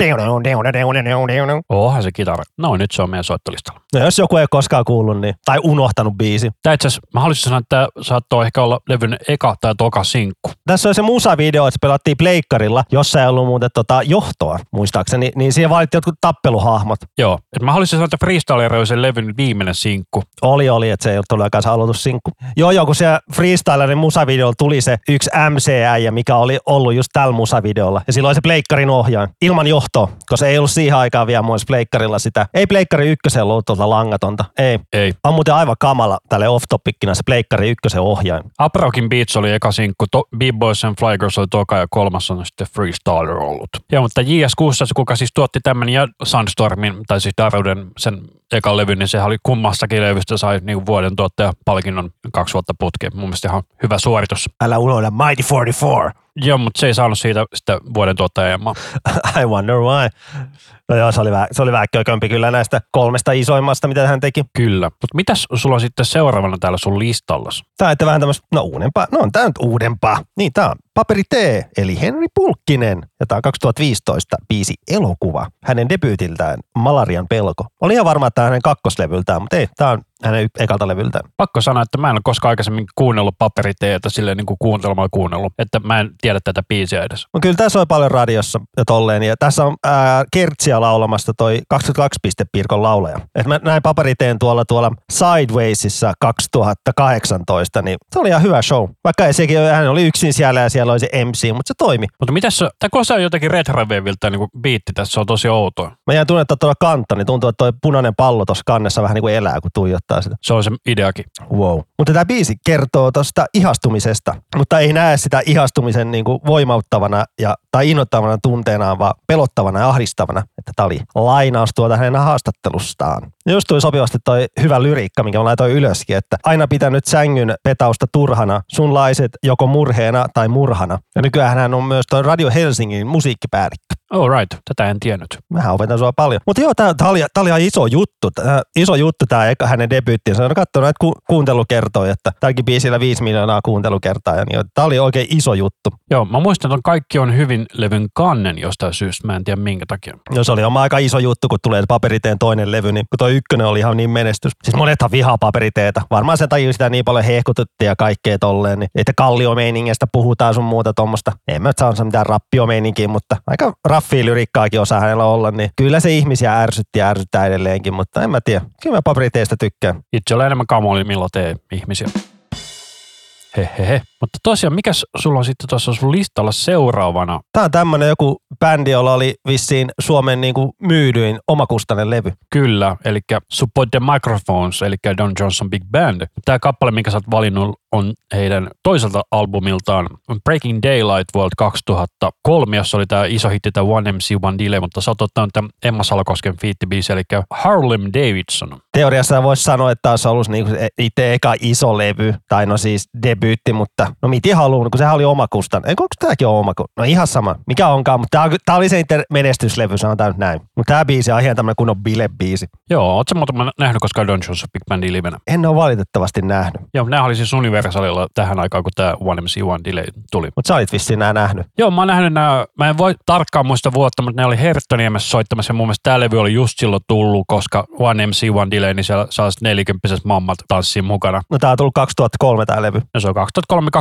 Onhan se kitara. No nyt se on meidän soittolistalla. No jos joku ei ole koskaan kuullut, niin, tai unohtanut biisi. Tää itse asiassa, mä haluaisin sanoa, että tämä saattoi ehkä olla levyn eka tai toka sinkku. Tässä on se musavideo, että se pelattiin pleikkarilla, jossa ei ollut muuten tota johtoa, muistaakseni, niin siihen valittiin jotkut tappeluhahmot. Joo, et mä haluaisin sanoa, että Freestyler oli sen levyn viimeinen sinkku. Oli, oli, että se ei ollut todellakaan se aloitussinkku. Joo, joo, kun se freestylerin musavideolla tuli se yksi MC-äijä, mikä oli ollut just tällä musavideolla. Ja silloin se pleikkarin ohjaaja, ilman johtoa, koska ei ollut siihen aikaan vielä muissa pleikkarilla sitä. Ei pleikkari ykkösellä ollut tuota langatonta, ei. Ei. On muuten aivan kamala tälle off-topikkina se pleikkari ykkösen ohjaaja. Aprokin Beats oli eka sinkku, to, B-Boys and Fly Girls oli toka ja kolmas on sitten Freestyler ollut. Joo, mutta JS6, kuka siis tuotti tämän ja Sunstormin, tai siis Daruden sen ekan levyn, niin sehän oli kummastakin levystä sai niinku vuoden tuottaja palkinnon kaksi vuotta putkeen. Mun mielestä ihan hyvä suoritus. Älä unohda Mighty 44. Joo, mutta se ei saanut siitä sitä vuoden tuottajan. I wonder why. No joo, se oli, vähän, se oli vähän kökömpi kyllä näistä kolmesta isoimmasta, mitä hän teki. Kyllä. Mutta mitäs sulla on sitten seuraavana täällä sun listallasi? Tää on vähän tämmöistä, no uudempaa, no on tää nyt uudempaa. Niin, tää on Paperi T, eli Henry Pulkkinen, ja tämä on 2015 biisi Elokuva, hänen debyytiltään Malarian pelko. Oli ihan varma, että tämä on hänen kakkoslevyltään, mutta ei, tämä on hänen ekalta levyltään. Pakko sanoa, että mä en ole koskaan aikaisemmin kuunnellut paperiteetä silleen niin kuin kuuntelemalla kuunnellut. Että mä en tiedä tätä biisiä edes. No kyllä tässä soi paljon radiossa ja tolleen. Ja tässä on ää, Kertsia laulamasta toi 22 piste Pirkon laulaja. Et mä näin paperiteen tuolla tuolla Sidewaysissa 2018, niin se oli ihan hyvä show. Vaikka ei sekin, hän oli yksin siellä ja siellä oli se MC, mutta se toimi. Mutta mitäs se, tämä kuulostaa jotenkin retroveviltä niin kuin biitti tässä, se on tosi outoa. Mä jäin tunnetta tuolla kantta, niin tuntuu, että toi punainen pallo tuossa kannessa vähän niin kuin elää, kun tuijottaa sitä. Se on se ideakin. Wow. Mutta tämä biisi kertoo tuosta ihastumisesta, mutta ei näe sitä ihastumisen niin kuin voimauttavana ja, tai innoittavana tunteenaan, vaan pelottavana ja ahdistavana. Että tämä oli lainaus tuolta hänen haastattelustaan. Just tuli sopivasti toi hyvä lyriikka, minkä mä laitoin ylöskin, että aina pitänyt sängyn petausta turhana, sunlaiset joko murheena tai murhana. Ja nykyään hän on myös toi Radio Helsingin musiikkipäällikkö. Oh right, tätä en tiennyt. Mähän opetan sua paljon. Mutta joo, tää, tää, oli, tää oli iso juttu. Tää, iso juttu tää eka hänen debyyttinsä. Olen katsonut näitä ku, kuuntelukertoja, että tälläkin biisillä 5 miljoonaa kuuntelukertaa. Ja niin, tää oli oikein iso juttu. Joo, mä muistan, että kaikki on hyvin levyn kannen jostain syystä. Mä en tiedä minkä takia. No se oli oma aika iso juttu, kun tulee paperiteen toinen levy, niin kun toi ykkönen oli ihan niin menestys. Siis monethan vihaa paperiteeta. Varmaan sen takia sitä niin paljon hehkutettiin ja kaikkea tolleen. Niin, että kalliomeiningistä puhutaan sun muuta tuommoista. En mä saa mitään rappiomeininkiä, mutta aika raffia lyrikkaakin osaa hänellä olla. Niin kyllä se ihmisiä ärsytti ja ärsyttää edelleenkin, mutta en mä tiedä. Kyllä mä paperiteesta tykkään. Itse olen enemmän kamoli, milloin tee ihmisiä. Hehehe. Mutta tosiaan, mikä sulla on sitten tuossa sun listalla seuraavana? Tää on tämmönen joku bändi, jolla oli vissiin Suomen niinku myydyin omakustainen levy. Kyllä, eli Support the Microphones, eli Don Johnson Big Band. Tämä kappale, minkä sä oot valinnut, on heidän toiselta albumiltaan Breaking Daylight World 2003, jossa oli tämä iso hitti, tämä One MC One Delay, mutta sä oot ottanut tämän Emma Salkosken fiittibiisi, eli Harlem Davidson. Teoriassa voisi sanoa, että olisi ollut niinku se itse eka iso levy, tai no siis debyytti, mutta no miten haluun, kun sehän oli omakustan. Eikö onko tämäkin ole omaku? No ihan sama, mikä onkaan, mutta tämä, tämä oli se inter- menestyslevy, sanotaan nyt näin. Mutta tämä biisi on ihan tämmöinen kunnon bilebiisi. Joo, ootko muuten nähnyt koskaan Don Johnson Big Bandin livenä? En ole valitettavasti nähnyt, Joo, nämä oli siis Universalilla tähän aikaan, kun tämä One MC One Delay tuli. mutta sä olit vissiin nämä nähnyt. Joo, mä oon nähnyt nämä, mä en voi tarkkaan muista vuotta, mutta ne oli Herttoniemessä soittamassa ja mun mielestä tämä levy oli just silloin tullut, koska One MC One Delay, niin siellä saa 40 mammat tanssiin mukana. No tää on tullut 2003 tää levy. Ja se on 2003-2008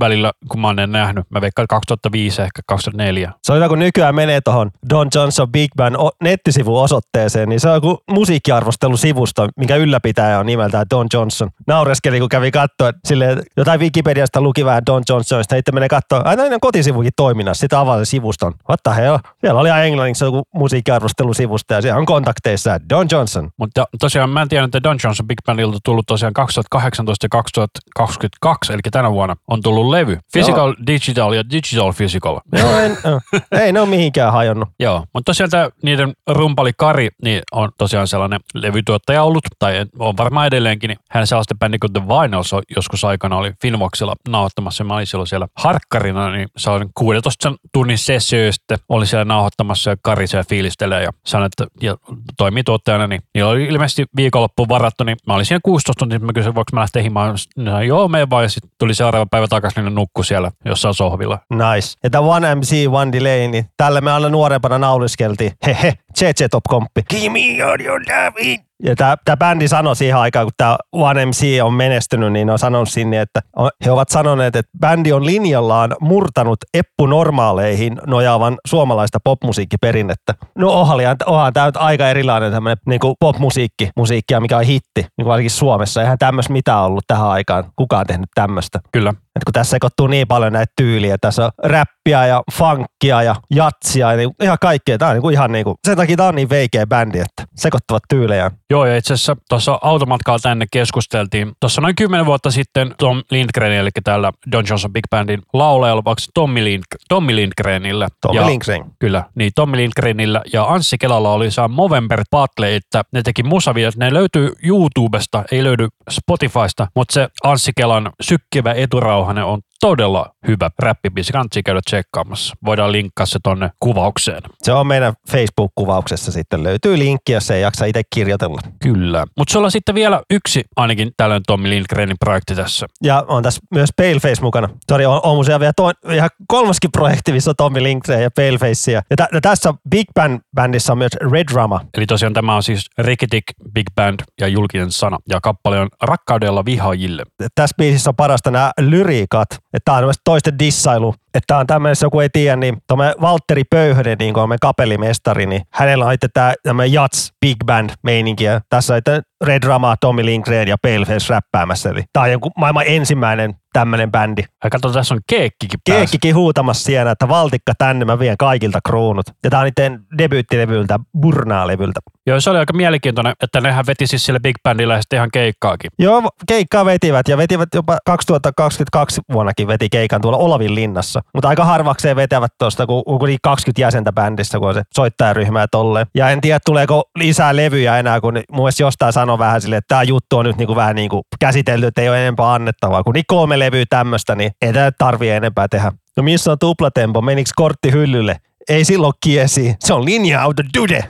välillä, kun mä oon ne nähnyt. Mä veikkaan 2005 ehkä 2004. Se on hyvä, kun nykyään menee tuohon Don Johnson Big Band nettisivun osoitteeseen, niin se on joku musiikkiarvostelusivusto, minkä ylläpitäjä on nimeltään Don Johnson. Naureskeli, kun kävi katsoa, silleen, jotain Wikipediasta luki vähän Don Johnsonista, sitten menee katsoa, aina ne kotisivukin toiminnassa, sitten avaa se sivuston. What the hell? Siellä oli ihan englanniksi joku musiikkiarvostelusivusto ja siellä on kontakteissa Don Johnson. Mutta tosiaan mä en tiedä, että Don Johnson Big Bandilta on tullut tosiaan 2018 ja 2022, eli tänä vuonna on tullut levy. Physical, Digital ja Digital Physical. Joo, en, äh, ei ne ole mihinkään hajonnut. Joo, mutta tosiaan tämä niiden rumpali Kari niin on tosiaan sellainen levytuottaja ollut, tai on varmaan edelleenkin, niin hän sellaisten bändi kuin The Vinyls joskus aikana oli Finvoxilla nauhoittamassa, mä olin silloin siellä harkkarina, niin se on 16 tunnin sessio, ja sitten oli siellä nauhoittamassa ja Kari siellä fiilistelee ja sanoi, että ja toimii tuottajana, niin niillä oli ilmeisesti viikonloppuun varattu, niin mä olin siinä 16 tuntia, mä kysyin, voiko mä lähteä himaan, no, joo, me vaan, ja sitten tuli seuraava päivä takaisin, niin nukku siellä jossain sohvilla. Nice. Ja tämä One MC, One Delay, niin tälle me aina nuorempana nauliskeltiin. Hehe, CC Top Komppi. Kimi on jo David. Ja tämä, bändi sanoi siihen aikaan, kun tämä One MC on menestynyt, niin on sanonut sinne, että he ovat sanoneet, että bändi on linjallaan murtanut Eppu normaaleihin nojaavan suomalaista popmusiikkiperinnettä. No onhan, onhan tämä nyt aika erilainen tämmöinen niin popmusiikki, musiikkia, mikä on hitti, niin kuin varsinkin Suomessa. Eihän tämmöistä mitään ollut tähän aikaan. Kukaan tehnyt tämmöistä. Kyllä. Et kun tässä sekoittuu niin paljon näitä tyyliä, tässä on räppiä ja funkkia ja jatsia ja niin, ihan kaikkea. Tämä on niin kuin ihan niin kuin, sen takia tämä on niin veikeä bändi, että sekoittavat tyylejä. Joo, ja itse asiassa tuossa automatkalla tänne keskusteltiin. Tuossa noin 10 vuotta sitten Tom Lindgren, eli täällä Don Johnson Big Bandin laulajalla, vaikka Tommy, Lind, Tommy Lindgrenillä. Tommy ja, Lindgren. Kyllä, niin Tommy Lindgrenillä ja Anssi Kelalla oli saa Movember Battle, että ne teki musavideot. Ne löytyy YouTubesta, ei löydy Spotifysta, mutta se Anssi Kelan sykkivä og han er on todella hyvä räppibiisi. Kannattaa käydä tsekkaamassa. Voidaan linkkaa se tonne kuvaukseen. Se on meidän Facebook-kuvauksessa sitten. Löytyy linkki, jos ei jaksa itse kirjoitella. Kyllä. Mutta sulla on sitten vielä yksi ainakin tällöin Tommi Lindgrenin projekti tässä. Ja on tässä myös Paleface mukana. Sori, on, on musia vielä toin, ihan kolmaskin projekti, missä on Tommy Lindgren ja Paleface. Ja, tä, ja tässä Big Band bändissä on myös Red Drama. Eli tosiaan tämä on siis Rikitik, Big Band ja julkinen sana. Ja kappale on Rakkaudella vihaajille. Tässä biisissä on parasta nämä lyriikat. Että tämä on toisten dissailu. Että tämä on tämmöinen, jos joku ei tiedä, niin tuommoinen Valtteri Pöyhönen, niin kuin on meidän kapellimestari, niin hänellä on sitten tämä tämmöinen Jats Big Band meininki. Ja tässä on Red Drama, Tommy Lindgren ja Paleface räppäämässä. Eli tämä on joku maailman ensimmäinen tämmöinen bändi. Ja katso, tässä on keekkikin päässä. Keekkikin huutamassa siellä, että valtikka tänne, mä vien kaikilta kruunut. Ja tää on niiden debyyttilevyltä, Burnaa-levyltä. Joo, se oli aika mielenkiintoinen, että nehän veti siis sille Big Bandilla ja sitten ihan keikkaakin. Joo, keikkaa vetivät ja vetivät jopa 2022 vuonnakin veti keikan tuolla Olavin linnassa. Mutta aika harvakseen vetävät tuosta, kun, kun 20 jäsentä bändissä, kun on se soittajaryhmä ja tolleen. Ja en tiedä, tuleeko lisää levyjä enää, kun mun mielestä jostain sanoi vähän silleen, että tämä juttu on nyt niinku vähän niinku käsitelty, että ei ole enempää annettavaa. Kun niin kolme levyä tämmöistä, niin ei tarvii enempää tehdä. No missä on tuplatempo? Menikö kortti hyllylle? Ei silloin kiesi. Se on linja-auto dude.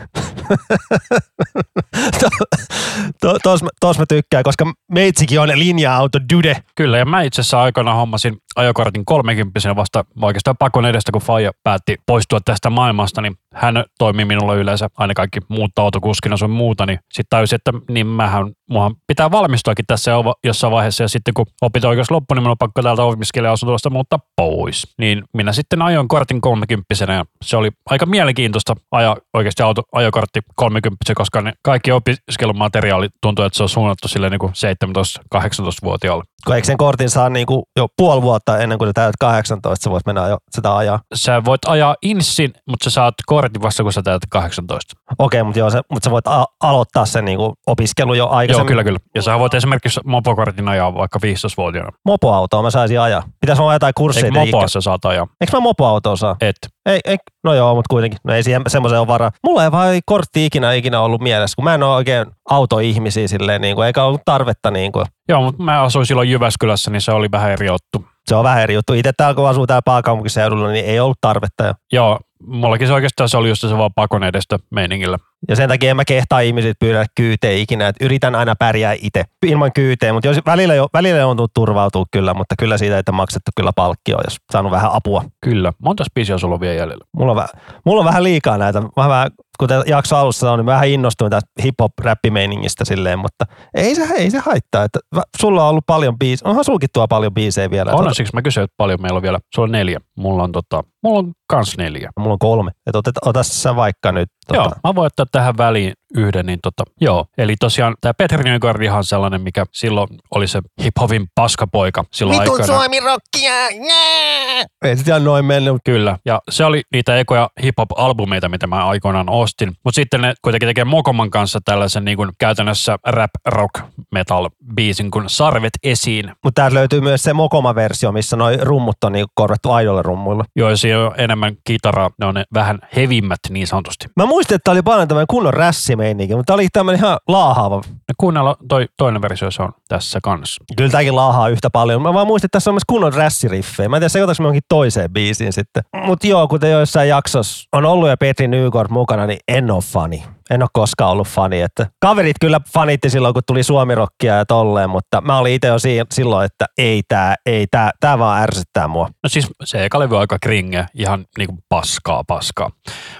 Tuossa mä tykkään, koska meitsikin on linja-auto dude. Kyllä, ja mä itse asiassa aikana hommasin ajokortin 30 vasta oikeastaan pakon edestä, kun Faija päätti poistua tästä maailmasta, niin hän toimi minulle yleensä aina kaikki muut autokuskina sun muuta, niin sitten tajusin, että niin mähän, muhan pitää valmistuakin tässä jo- jossain vaiheessa, ja sitten kun opit oikeus loppu, niin minun on pakko täältä opiskelijaasuntolasta muuttaa pois. Niin minä sitten ajoin kortin 30 ja se oli aika mielenkiintoista ajaa oikeasti auto, ajokortti 30 koska ne kaikki opiskelumateriaali tuntuu, että se on suunnattu sille niin 17-18-vuotiaalle. Kun eikö sen kortin saa niinku jo puoli vuotta ennen kuin sä täytät 18, sä voit mennä jo sitä ajaa. Sä voit ajaa insin, mutta sä saat kortin vasta, kun sä täytät 18. Okei, mutta, joo, se, mutta sä voit a- aloittaa sen niinku opiskelu jo Joo, aikaisemmin. kyllä, kyllä. Ja sä voit esimerkiksi mopokortin ajaa vaikka 15-vuotiaana. Mopoautoa mä saisin ajaa. Pitäisi olla jotain kursseja. Eikö mopoa sä saat ajaa? Eikö mä mopoautoa saa? Et. Ei, ei, no joo, mutta kuitenkin. No ei siihen semmoiseen ole varaa. Mulla ei vaan kortti ikinä ikinä ollut mielessä, kun mä en ole oikein autoihmisiä silleen, niin kuin, eikä ollut tarvetta. Niin kuin. Joo, mutta mä asuin silloin Jyväskylässä, niin se oli vähän eri juttu. Se on vähän eri juttu. Itse täällä kun asuu täällä pääkaupunkiseudulla, niin ei ollut tarvetta. Joo, mullakin se oikeastaan se oli just se vaan pakon edestä meiningillä. ja sen takia en mä kehtaa ihmiset pyydä kyyteen ikinä. Et yritän aina pärjää itse ilman kyyteen, mutta jos välillä, jo, välillä joutuu turvautua kyllä, mutta kyllä siitä, että maksettu kyllä palkkio, jos saanut vähän apua. Kyllä. Monta biisiä sulla on vielä jäljellä? Mulla on, väh- mulla on vähän liikaa näitä. Mä vähän, kuten jakso alussa sanoin, niin mä vähän innostuin tästä hip-hop-räppimeiningistä silleen, mutta ei se, ei se haittaa. Että sulla on ollut paljon biisejä. Onhan sulkin tuo paljon biisejä vielä. On, Tota, siksi mä kysyin, että paljon meillä on vielä. Sulla on neljä. Mulla on, tota, mulla on kans neljä. mulla on kolme. Että otet, ota sä vaikka nyt. Tota, Joo, mä voin ottaa tähän väliin yhden, niin tota, joo. Eli tosiaan tämä Petri Nykard ihan sellainen, mikä silloin oli se hip-hopin paskapoika silloin Vitun aikana. Suomi rockia, yeah! Ei sit ihan noin mennyt. Kyllä, ja se oli niitä ekoja hip-hop-albumeita, mitä mä aikoinaan ostin. Mutta sitten ne kuitenkin tekee Mokoman kanssa tällaisen niin kuin käytännössä rap, rock, metal biisin kuin Sarvet esiin. Mutta täältä löytyy myös se Mokoma-versio, missä noi rummut on niinku korvattu aidolle rummuilla. Joo, siinä on enemmän kitaraa, ne on ne vähän hevimmät niin sanotusti. Mä muistin, että tää oli paljon tämmöinen kunnon rässimeininki, mutta tää oli tämmöinen ihan laahaava. Ja kuunnella toi toinen versio, se on tässä kanssa. Kyllä tääkin laahaa yhtä paljon. Mä vaan muistin, että tässä on myös kunnon rässiriffejä. Mä en tiedä, sekoitaks me johonkin toiseen biisiin sitten. Mutta joo, kuten joissain jaksossa on ollut ja Petri Nykort mukana, niin en ole fani. En ole koskaan ollut fani. Että kaverit kyllä fanitti silloin, kun tuli suomirokkia ja tolleen, mutta mä olin itse jo si- silloin, että ei tää, ei tää, tää vaan ärsyttää mua. No siis se eka levy on aika kringe, ihan niinku paskaa paskaa.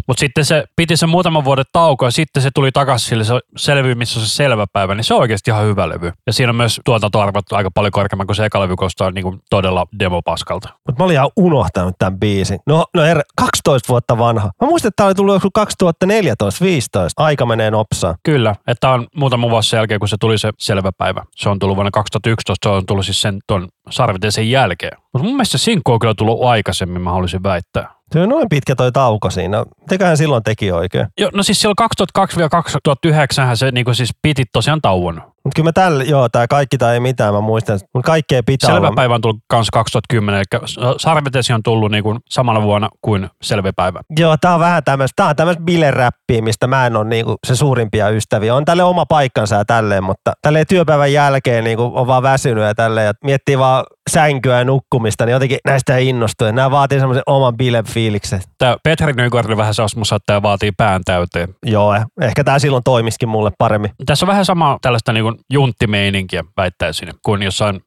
Mutta sitten se piti sen muutaman vuoden tauko ja sitten se tuli takaisin sille se selvy, missä on se selvä päivä, niin se on oikeasti ihan hyvä levy. Ja siinä on myös tuotantoarvot aika paljon korkeamman kuin se eka levy, koska on niinku todella demopaskalta. Mutta mä olin ihan unohtanut tämän biisin. No, no herra, 12 vuotta vanha. Mä muistan, että tää oli tullut joku 2014-15. Aika menee nopsaan. Kyllä, että on muutama vuosi sen jälkeen, kun se tuli se selvä päivä. Se on tullut vuonna 2011, se on tullut siis sen tuon sarviteisen jälkeen. Mutta mun mielestä se sinkku on kyllä tullut aikaisemmin, mä haluaisin väittää. Se on noin pitkä toi tauko siinä. Mitäköhän silloin teki oikein? Joo, no siis silloin 2002-2009 se niinku siis piti tosiaan tauon. Mutta kyllä mä tällä, joo, tää kaikki tai ei mitään, mä muistan. Mutta kaikkea pitää Selvä olla. päivä on tullut kans 2010, eli Sarvetesi on tullut niinku samana vuonna kuin Selvä päivä. Joo, tää on vähän tämmöistä, tää on tämmöistä bileräppiä, mistä mä en ole niinku se suurimpia ystäviä. On tälle oma paikkansa ja tälleen, mutta tälleen työpäivän jälkeen niinku on vaan väsynyt ja tälleen ja miettii vaan sänkyä ja nukkumista, niin jotenkin näistä ei innostu. Ja Nämä vaatii semmoisen oman bilefiiliksen. Tämä Petri Nygaard vähän se osmus, että tämä vaatii pään täyteen. Joo, eh, ehkä tämä silloin toimisikin mulle paremmin. Tässä on vähän sama tällaista niin junttimeininkiä väittäisin, kuin jossain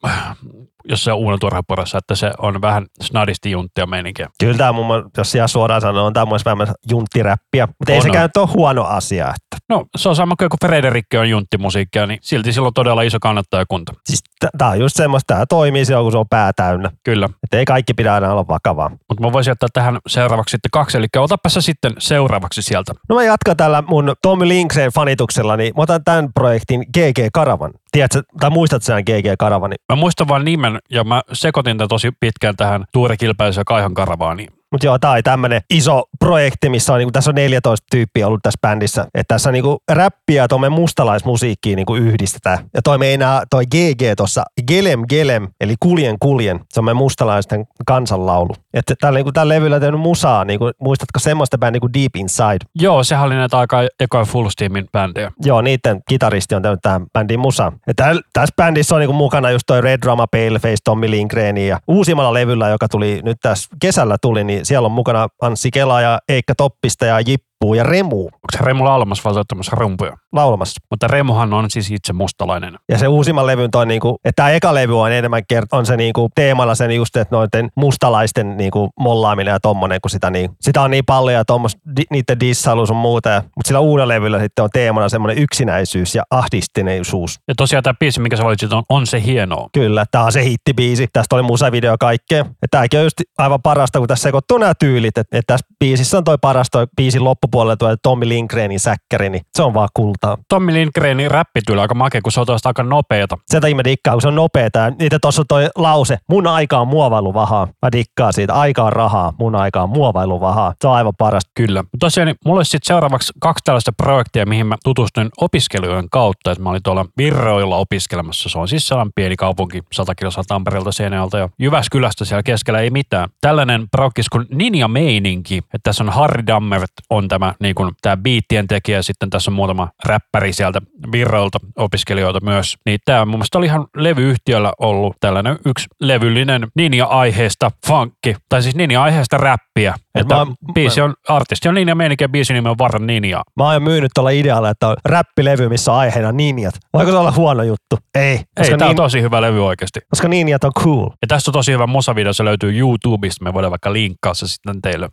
jossain Uunoturhaporassa, että se on vähän snadisti junttia meininkiä. Kyllä tämä mun, jos ihan suoraan sanoo, on tämä mun vähemmän junttiräppiä. Mutta ei On, sekään ole huono asia. Että. No se on sama kuin kun Frederikki on junttimusiikkia, niin silti sillä on todella iso kannattajakunta. Siis tämä on just semmoista, tämä toimii silloin, kun se on pää täynnä. Kyllä. Että ei kaikki pidä aina olla vakavaa. Mutta mä voisin ottaa tähän seuraavaksi sitten kaksi, eli otapa se sitten seuraavaksi sieltä. No mä jatkan tällä mun Tommy Linkseen fanituksella, niin mä otan tämän projektin GG Karavan. Tiedätkö, tai muistatko sen GG Karavani? Mä muistan vain nimen ja mä sekoitin tämän tosi pitkään tähän Tuure Kilpäisen ja Kaihon karavaaniin. Mutta joo, tää oli tämmönen iso projekti, missä on, niinku, tässä on 14 tyyppiä ollut tässä bändissä. Että tässä niinku räppiä ja tuommoinen mustalaismusiikkiin niinku yhdistetään. Ja toi meinaa, toi GG tuossa, Gelem Gelem, eli Kuljen Kuljen, se on mustalaisten kansanlaulu. Että tällä, niinku, tällä levyllä tehnyt musaa, niinku, muistatko semmoista bändiä kuin Deep Inside? Joo, sehän oli näitä aika ekoja Full Steamin bändejä. Joo, niiden kitaristi on tehnyt tähän bändiin musaa. Ja täl, tässä bändissä on niinku mukana just toi Red Drama Paleface, Tommy Lindgren ja uusimmalla levyllä, joka tuli nyt tässä kesällä tuli, niin siellä on mukana Anssi Kela ja Eikka Toppista ja Jippu ja Remu Onko se Remu laulamassa vai soittamassa rumpuja? laulamassa. Mutta Remuhan on siis itse mustalainen. Ja se uusimman levyn toi niinku, että tämä eka levy on enemmän kert- on se niinku teemalla sen just, että noiden mustalaisten niinku mollaaminen ja tommonen, kun sitä, niin, sitä on niin paljon ja tommos, di, niiden dissailu on muuta. Ja, mutta sillä uudella levyllä sitten on teemana semmoinen yksinäisyys ja ahdistuneisuus. Ja tosiaan tämä biisi, mikä sä valitsit, on, on se hienoa. Kyllä, tämä on se hittibiisi. Tästä oli musavideo ja kaikkea. Ja tämäkin on just aivan parasta, kun tässä sekoittuu nämä tyylit. Että et tässä biisissä on toi paras toi biisin loppupuolella tuo Tommy Lindgrenin säkkäri, niin se on vaan kultaa. Tommi Lindgrenin räppityyli aika makea, kun se on toista aika nopeeta. Sen takia mä dikkaan, kun se on nopeeta. Niitä tuossa on toi lause, mun aika on muovailuvahaa. Mä dikkaan siitä, aika on rahaa, mun aika on muovailuvahaa. Se on aivan parasta. Kyllä. Tosiaan niin mulla olisi sitten seuraavaksi kaksi tällaista projektia, mihin mä tutustuin opiskelijoiden kautta. Että mä olin tuolla Virroilla opiskelemassa. Se on siis sellainen pieni kaupunki, 100 kilsaa Tampereelta, Seinäjältä ja Jyväskylästä siellä keskellä ei mitään. Tällainen projekti kuin Ninja Meininki. Että tässä on Harry Dammert on tämä, niin kuin, tämä biittien tekijä ja sitten tässä on muutama räppäri sieltä Virroilta opiskelijoita myös. Niin tämä mun mielestä oli ihan levyyhtiöllä ollut tällainen yksi levyllinen Ninja-aiheesta funkki, tai siis Ninja-aiheesta räppiä. Et Että mä biisi on, artisti on Ninja Meininki ja biisin nimi on Varran Ninja. Mä oon myynyt tuolla idealla, että on räppilevy, missä on aiheena ninjat. Voiko se olla huono juttu? Ei. Ei, Koska, tämä on nin, tosi hyvä levy oikeasti. koska ninjat on cool. Ja tästä on tosi hyvä musavideo, se löytyy YouTubesta, me voidaan vaikka linkkaa se sitten teille.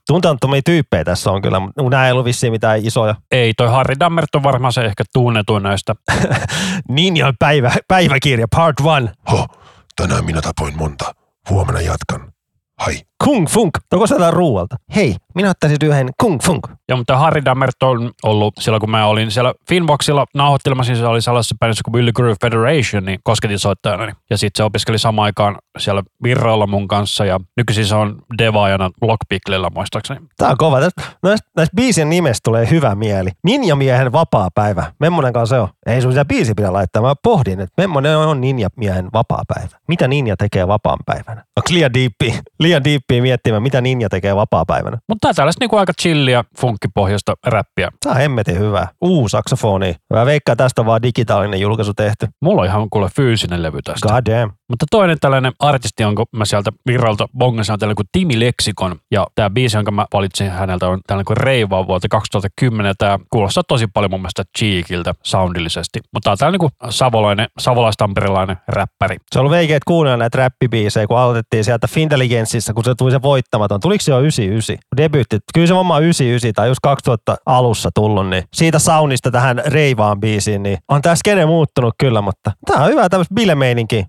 Tuntemattomia tyyppejä tässä on kyllä, mutta nämä ei ollut vissiin mitään isoja. Ei, toi Harry Dammert on varmaan se ehkä tunnetuin näistä. Ninjan päivä, päiväkirja, part one. Ho, tänään minä tapoin monta. Huomenna jatkan. Hai. Kung funk. Onko se jotain ruualta? Hei, minä ottaisin yhden kung funk. Ja mutta Harry Dammert on ollut silloin, kun mä olin siellä Finboxilla nauhoittelemassa, se oli sellaisessa bändissä kuin Billy Groove Federation, niin kosketin soittajana. niin- Ja sitten se opiskeli samaan aikaan siellä Virroilla mun kanssa ja nykyisin se on devaajana Lockpicklilla muistaakseni. Tää on kova. Näistä, näistä biisien nimestä tulee hyvä mieli. Ninjamiehen vapaa päivä. Memmonen kanssa se on. Ei sun sitä biisi pidä laittaa. Mä pohdin, että memmonen on ninjamiehen vapaa päivä. Mitä ninja tekee vapaan päivänä? Onko liian diippiä, liian diippiä miettimään, mitä ninja tekee vapaa päivänä? Mutta tää on tällaista niinku aika chillia, funkkipohjaista räppiä. Tää on hemmetin hyvä. Uu, saksofoni. Mä veikkaan, tästä on vaan digitaalinen julkaisu tehty. Mulla on ihan kuule fyysinen levy tästä. God damn. Mutta toinen tällainen artisti, jonka mä sieltä Virralta bongasin, on tällainen kuin Timi Lexikon. Ja tämä biisi, jonka mä valitsin häneltä, on tällainen kuin Reiva vuodelta 2010. Tämä kuulostaa tosi paljon mun mielestä Cheekiltä soundillisesti. Mutta tämä on tällainen kuin savolainen, savolaistamperelainen räppäri. Se on ollut veikeet kuunnella näitä räppibiisejä, kun aloitettiin sieltä Fintelligenssissä, kun se tuli se voittamaton. Tuliko se jo 99? Debyytti. Kyllä se varmaan 99 tai just 2000 alussa tullut, niin siitä soundista tähän Reivaan biisiin, niin on tämä skene muuttunut kyllä, mutta tää on hyvä tämmöistä bilemeininki.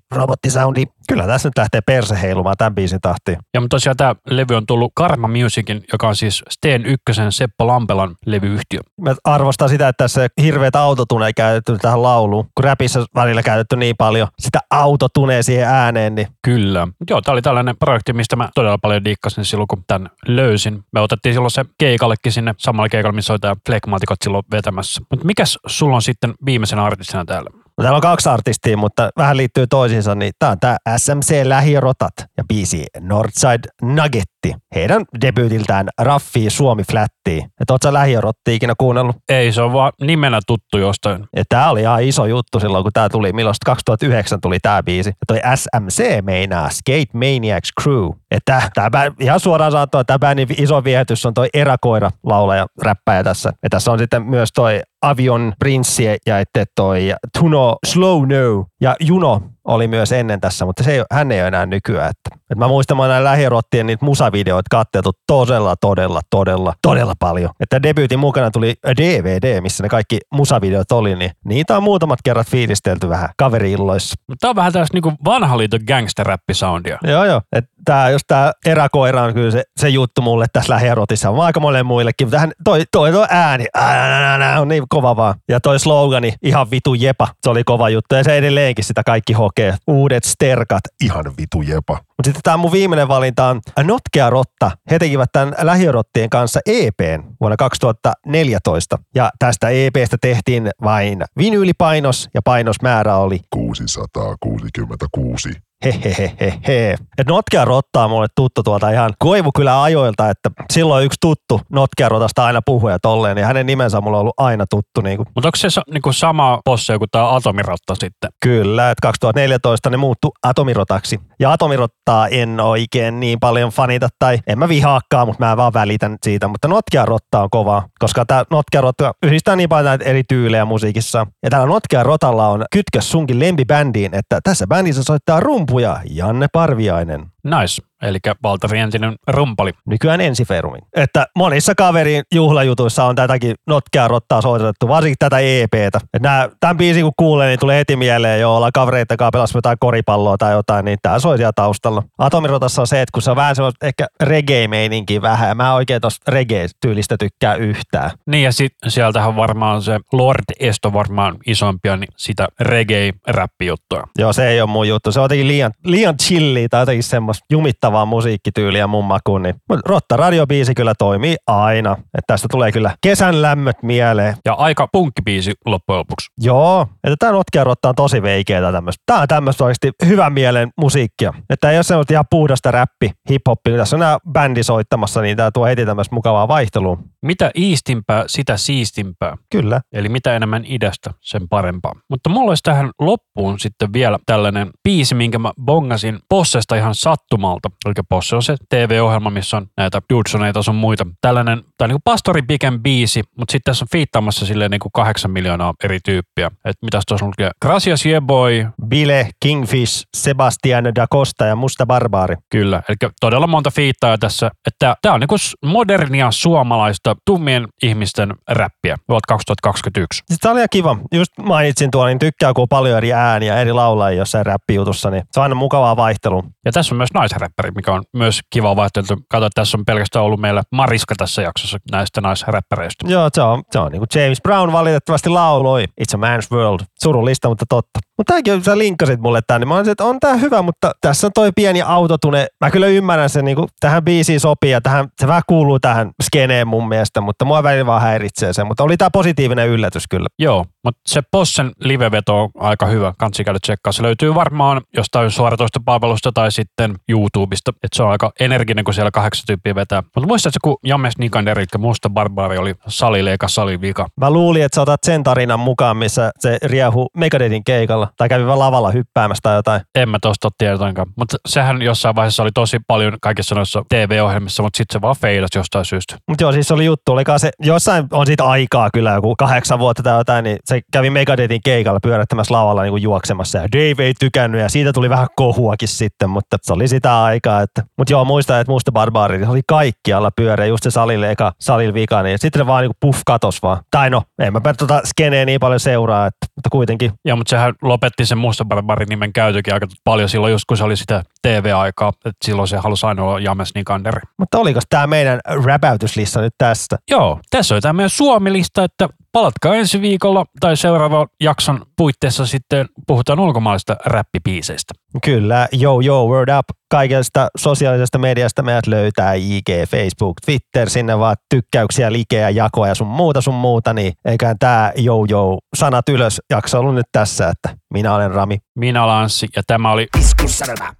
Robottisoundi. Kyllä tässä nyt lähtee perse heilumaan tämän biisin tahtiin. Ja mutta tosiaan tämä levy on tullut Karma Musicin, joka on siis Steen Ykkösen Seppo Lampelan levyyhtiö. Mä arvostan sitä, että tässä hirveät autotune ei käytetty tähän lauluun, kun räpissä välillä käytetty niin paljon sitä autotunea siihen ääneen, niin Kyllä. Joo, tämä oli tällainen projekti, mistä mä todella paljon diikkasin silloin, kun tämän löysin. Me otettiin silloin se keikallekin sinne samalle keikalle, missä oli tämä Flekmaatikot silloin vetämässä. Mutta mikäs sulla on sitten viimeisenä artistina täällä? No, Täällä on kaksi artistia, mutta vähän liittyy toisiinsa, niin tää on tää SMC Lähirotat ja biisi Northside Nugget. Flätti. Heidän debyytiltään Raffi Suomi Flätti. Että oot sä lähiörotti ikinä kuunnellut? Ei, se on vaan nimenä tuttu jostain. Ja tää oli ihan iso juttu silloin, kun tää tuli. Milloin 2009 tuli tää biisi. Ja toi SMC meinaa Skate Maniacs Crew. Että tää, bä- ihan suoraan sanottuna, tää bändin iso viehätys on toi Erakoira laulaja, räppäjä tässä. Ja tässä on sitten myös toi Avion Prince ja että toi Tuno Slow No ja Juno oli myös ennen tässä, mutta se ei, hän ei ole enää nykyään. Että, että mä muistan, mä näin lähirottien niitä musavideoita katteltu todella, todella, todella, todella paljon. Että debyytin mukana tuli DVD, missä ne kaikki musavideot oli, niin niitä on muutamat kerrat fiilistelty vähän kaveriilloissa. Tää on vähän tällaista niinku vanha liiton gangster-räppisoundia. Joo, joo. Et tää, jos tää eräkoira on kyllä se, se juttu mulle tässä lähiörotissa, on aika monelle muillekin, mutta hän, toi, toi, toi ääni ää, on niin kova vaan. Ja toi slogani, ihan vitu jepa, se oli kova juttu. Ja se edelleenkin sitä kaikki hokee. Uudet sterkat. Ihan vitu jepa. Mutta sitten tämä mun viimeinen valinta on Notkea Rotta. He tekivät tämän lähiörottien kanssa EPn vuonna 2014. Ja tästä EPstä tehtiin vain vinyylipainos ja painosmäärä oli 666. hehehehehe. Et Notkea Rotta on mulle tuttu tuolta ihan Koivukylän ajoilta, että silloin yksi tuttu Notkea Rotasta aina puhuja tolleen, ja hänen nimensä on mulle ollut aina tuttu. Niin kuin. Mutta onko se sa- niinku sama posse kuin tämä Atomirotta sitten? Kyllä, että 2014 ne muuttui Atomirotaksi. Ja Atomirottaa en oikein niin paljon fanita, tai en mä vihaakaan, mutta mä vaan välitän siitä. Mutta Notkea Rotta on kova, koska tämä Notkea Rotta yhdistää niin paljon näitä eri tyylejä musiikissa. Ja täällä Notkea Rotalla on kytkös sunkin lempibändiin, että tässä bändissä soittaa rumpuja Janne Parviainen. Nice. Eli Valtteri entinen rumpali. nykyään ensiferumin. Että monissa kaverin juhlajutuissa on tätäkin notkea rottaa soitettu, varsinkin tätä EPtä. Että nää, tämän biisin kun kuulee, niin tulee heti mieleen, jo ollaan kavereita kanssa jotain koripalloa tai jotain, niin tää soi siellä taustalla. Atomirotassa on se, että kun se on vähän semmoista ehkä reggae-meininki vähän, ja mä en oikein tosta reggae-tyylistä tykkää yhtään. Niin ja sit, sieltähän varmaan se Lord Esto varmaan isompia, niin sitä reggae-räppijuttua. Joo, se ei ole mun juttu. Se on jotenkin liian, liian chillia tai jotenkin semmoista jumittavaa musiikkityyliä mun makuun. Niin. Rotta radiobiisi kyllä toimii aina. Että tästä tulee kyllä kesän lämmöt mieleen. Ja aika punkkibiisi loppujen lopuksi. Joo, että tämä Notkea Rotta on tosi veikeetä tämmöistä. Tämä on tämmöistä oikeasti hyvän mielen musiikkia. Että ei ole semmoista ihan puhdasta räppi, hip-hoppi. Tässä on nämä bändi soittamassa, niin tämä tuo heti tämmöistä mukavaa vaihtelua. Mitä iistimpää, sitä siistimpää. Kyllä. Eli mitä enemmän idästä, sen parempaa. Mutta mulla olisi tähän loppuun sitten vielä tällainen biisi, minkä mä bongasin Possesta ihan sattumalta. Eli Posse on se TV-ohjelma, missä on näitä Dudsoneita sun muita. Tällainen, tai niin kuin Pastori Piken biisi, mutta sitten tässä on fiittaamassa silleen niin kuin kahdeksan miljoonaa eri tyyppiä. Että mitäs tuossa lukee? Gracias Yeboy, Bile, Kingfish, Sebastian da Costa ja Musta Barbaari. Kyllä, eli todella monta fiittaa tässä. Että tämä on niinku s- modernia suomalaista tummien ihmisten räppiä vuotta 2021. Sitten tämä oli ihan kiva. Just mainitsin tuolla, niin tykkää, kun on paljon eri ääniä, eri laulajia jossain räppijutussa, niin se on aina mukavaa vaihtelua. Ja tässä on myös naisräppäri, mikä on myös kiva vaihteltu. Kato, tässä on pelkästään ollut meillä Mariska tässä jaksossa näistä naisräppäreistä. Joo, se on, se on niin kuin James Brown valitettavasti lauloi It's a Man's World. Surullista, mutta totta. Mutta tämäkin, sä linkkasit mulle tämän, niin mä olisin, että on tää hyvä, mutta tässä on toi pieni autotune. Mä kyllä ymmärrän sen, niin kuin, tähän biisiin sopii ja tähän, se vähän kuuluu tähän skeneen mun mielestä, mutta mua välillä vaan häiritsee se. Mutta oli tää positiivinen yllätys kyllä. Joo, mutta se Possen liveveto on aika hyvä. Kansi käydä tsekkaa. Se löytyy varmaan jostain suoratoistopalvelusta tai sitten YouTubesta. Et se on aika energinen, kun siellä kahdeksan tyyppiä vetää. Mutta muistatko, kun James Nikander, eli Musta Barbaari, oli salille eikä salivika. Mä luulin, että sä otat sen tarinan mukaan, missä se riehu Megadethin keikalla tai kävi vaan lavalla hyppäämässä tai jotain. En mä tosta ole tietoinkaan. Mutta sehän jossain vaiheessa oli tosi paljon kaikissa noissa TV-ohjelmissa, mutta sitten se vaan feilasi jostain syystä. Mutta joo, siis se oli juttu. Olikaan se, jossain on siitä aikaa kyllä, joku kahdeksan vuotta tai jotain, niin se kävi Megadethin keikalla pyörättämässä lavalla niin kuin juoksemassa. Ja Dave ei tykännyt ja siitä tuli vähän kohuakin sitten, mutta se oli sitä aikaa. Että. Mutta joo, muistan, että Musta Barbaari se oli kaikkialla pyöreä, just se salille eka salille vika, niin sitten se vaan niin puff katos vaan. Tai no, en mä tota skeneä niin paljon seuraa, että, mutta kuitenkin. Ja mutta sehän lopetti sen Musta Barbarin nimen käytökin aika paljon silloin, just kun se oli sitä TV-aikaa. Että silloin se halusi aina olla James Nikander. Mutta oliko tämä meidän räpäytyslista nyt tästä? Joo, tässä on tämä meidän Suomi-lista, että palatkaa ensi viikolla tai seuraavan jakson puitteissa sitten puhutaan ulkomaalaisista räppipiiseistä. Kyllä, yo yo, word up. Kaikesta sosiaalisesta mediasta meidät löytää IG, Facebook, Twitter, sinne vaan tykkäyksiä, likeä, jakoa ja sun muuta sun muuta, niin eiköhän tää yo yo sanat ylös jakso ollut nyt tässä, että minä olen Rami. Minä olen Anssi ja tämä oli Iskusarva.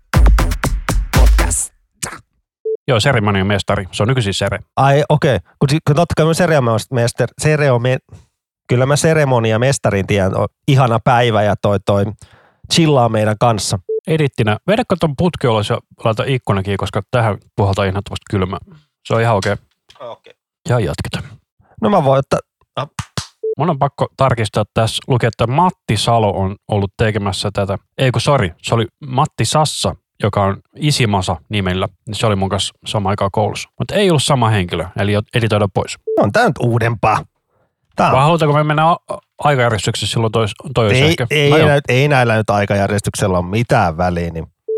Joo, seremonian mestari. Se on nykyisin Sere. Ai okei, okay. kun, totta kai mä seremoniamester, sereo, kyllä mä seremonia mestarin tiedän, on ihana päivä ja toi toi chillaa meidän kanssa. Edittinä. Vedäkö tuon putki ulos ja laita ikkunakin, koska tähän puhaltaa inhottavasti kylmä. Se on ihan okei. Okay. Okay. Ja jatketaan. No mä voin ottaa, Mun on pakko tarkistaa tässä, lukee, että Matti Salo on ollut tekemässä tätä. Ei kun sori, se oli Matti Sassa, joka on Isimasa nimellä. Niin Se oli mun kanssa sama aikaa koulussa. Mutta ei ollut sama henkilö, eli editoida pois. on tää nyt uudempaa. On Vai halutaanko me mennä aikajärjestyksessä silloin toi, toi olisi ei, ehkä? ei, No joo. nä, ei näillä nyt aikajärjestyksellä ole mitään väliä. Niin.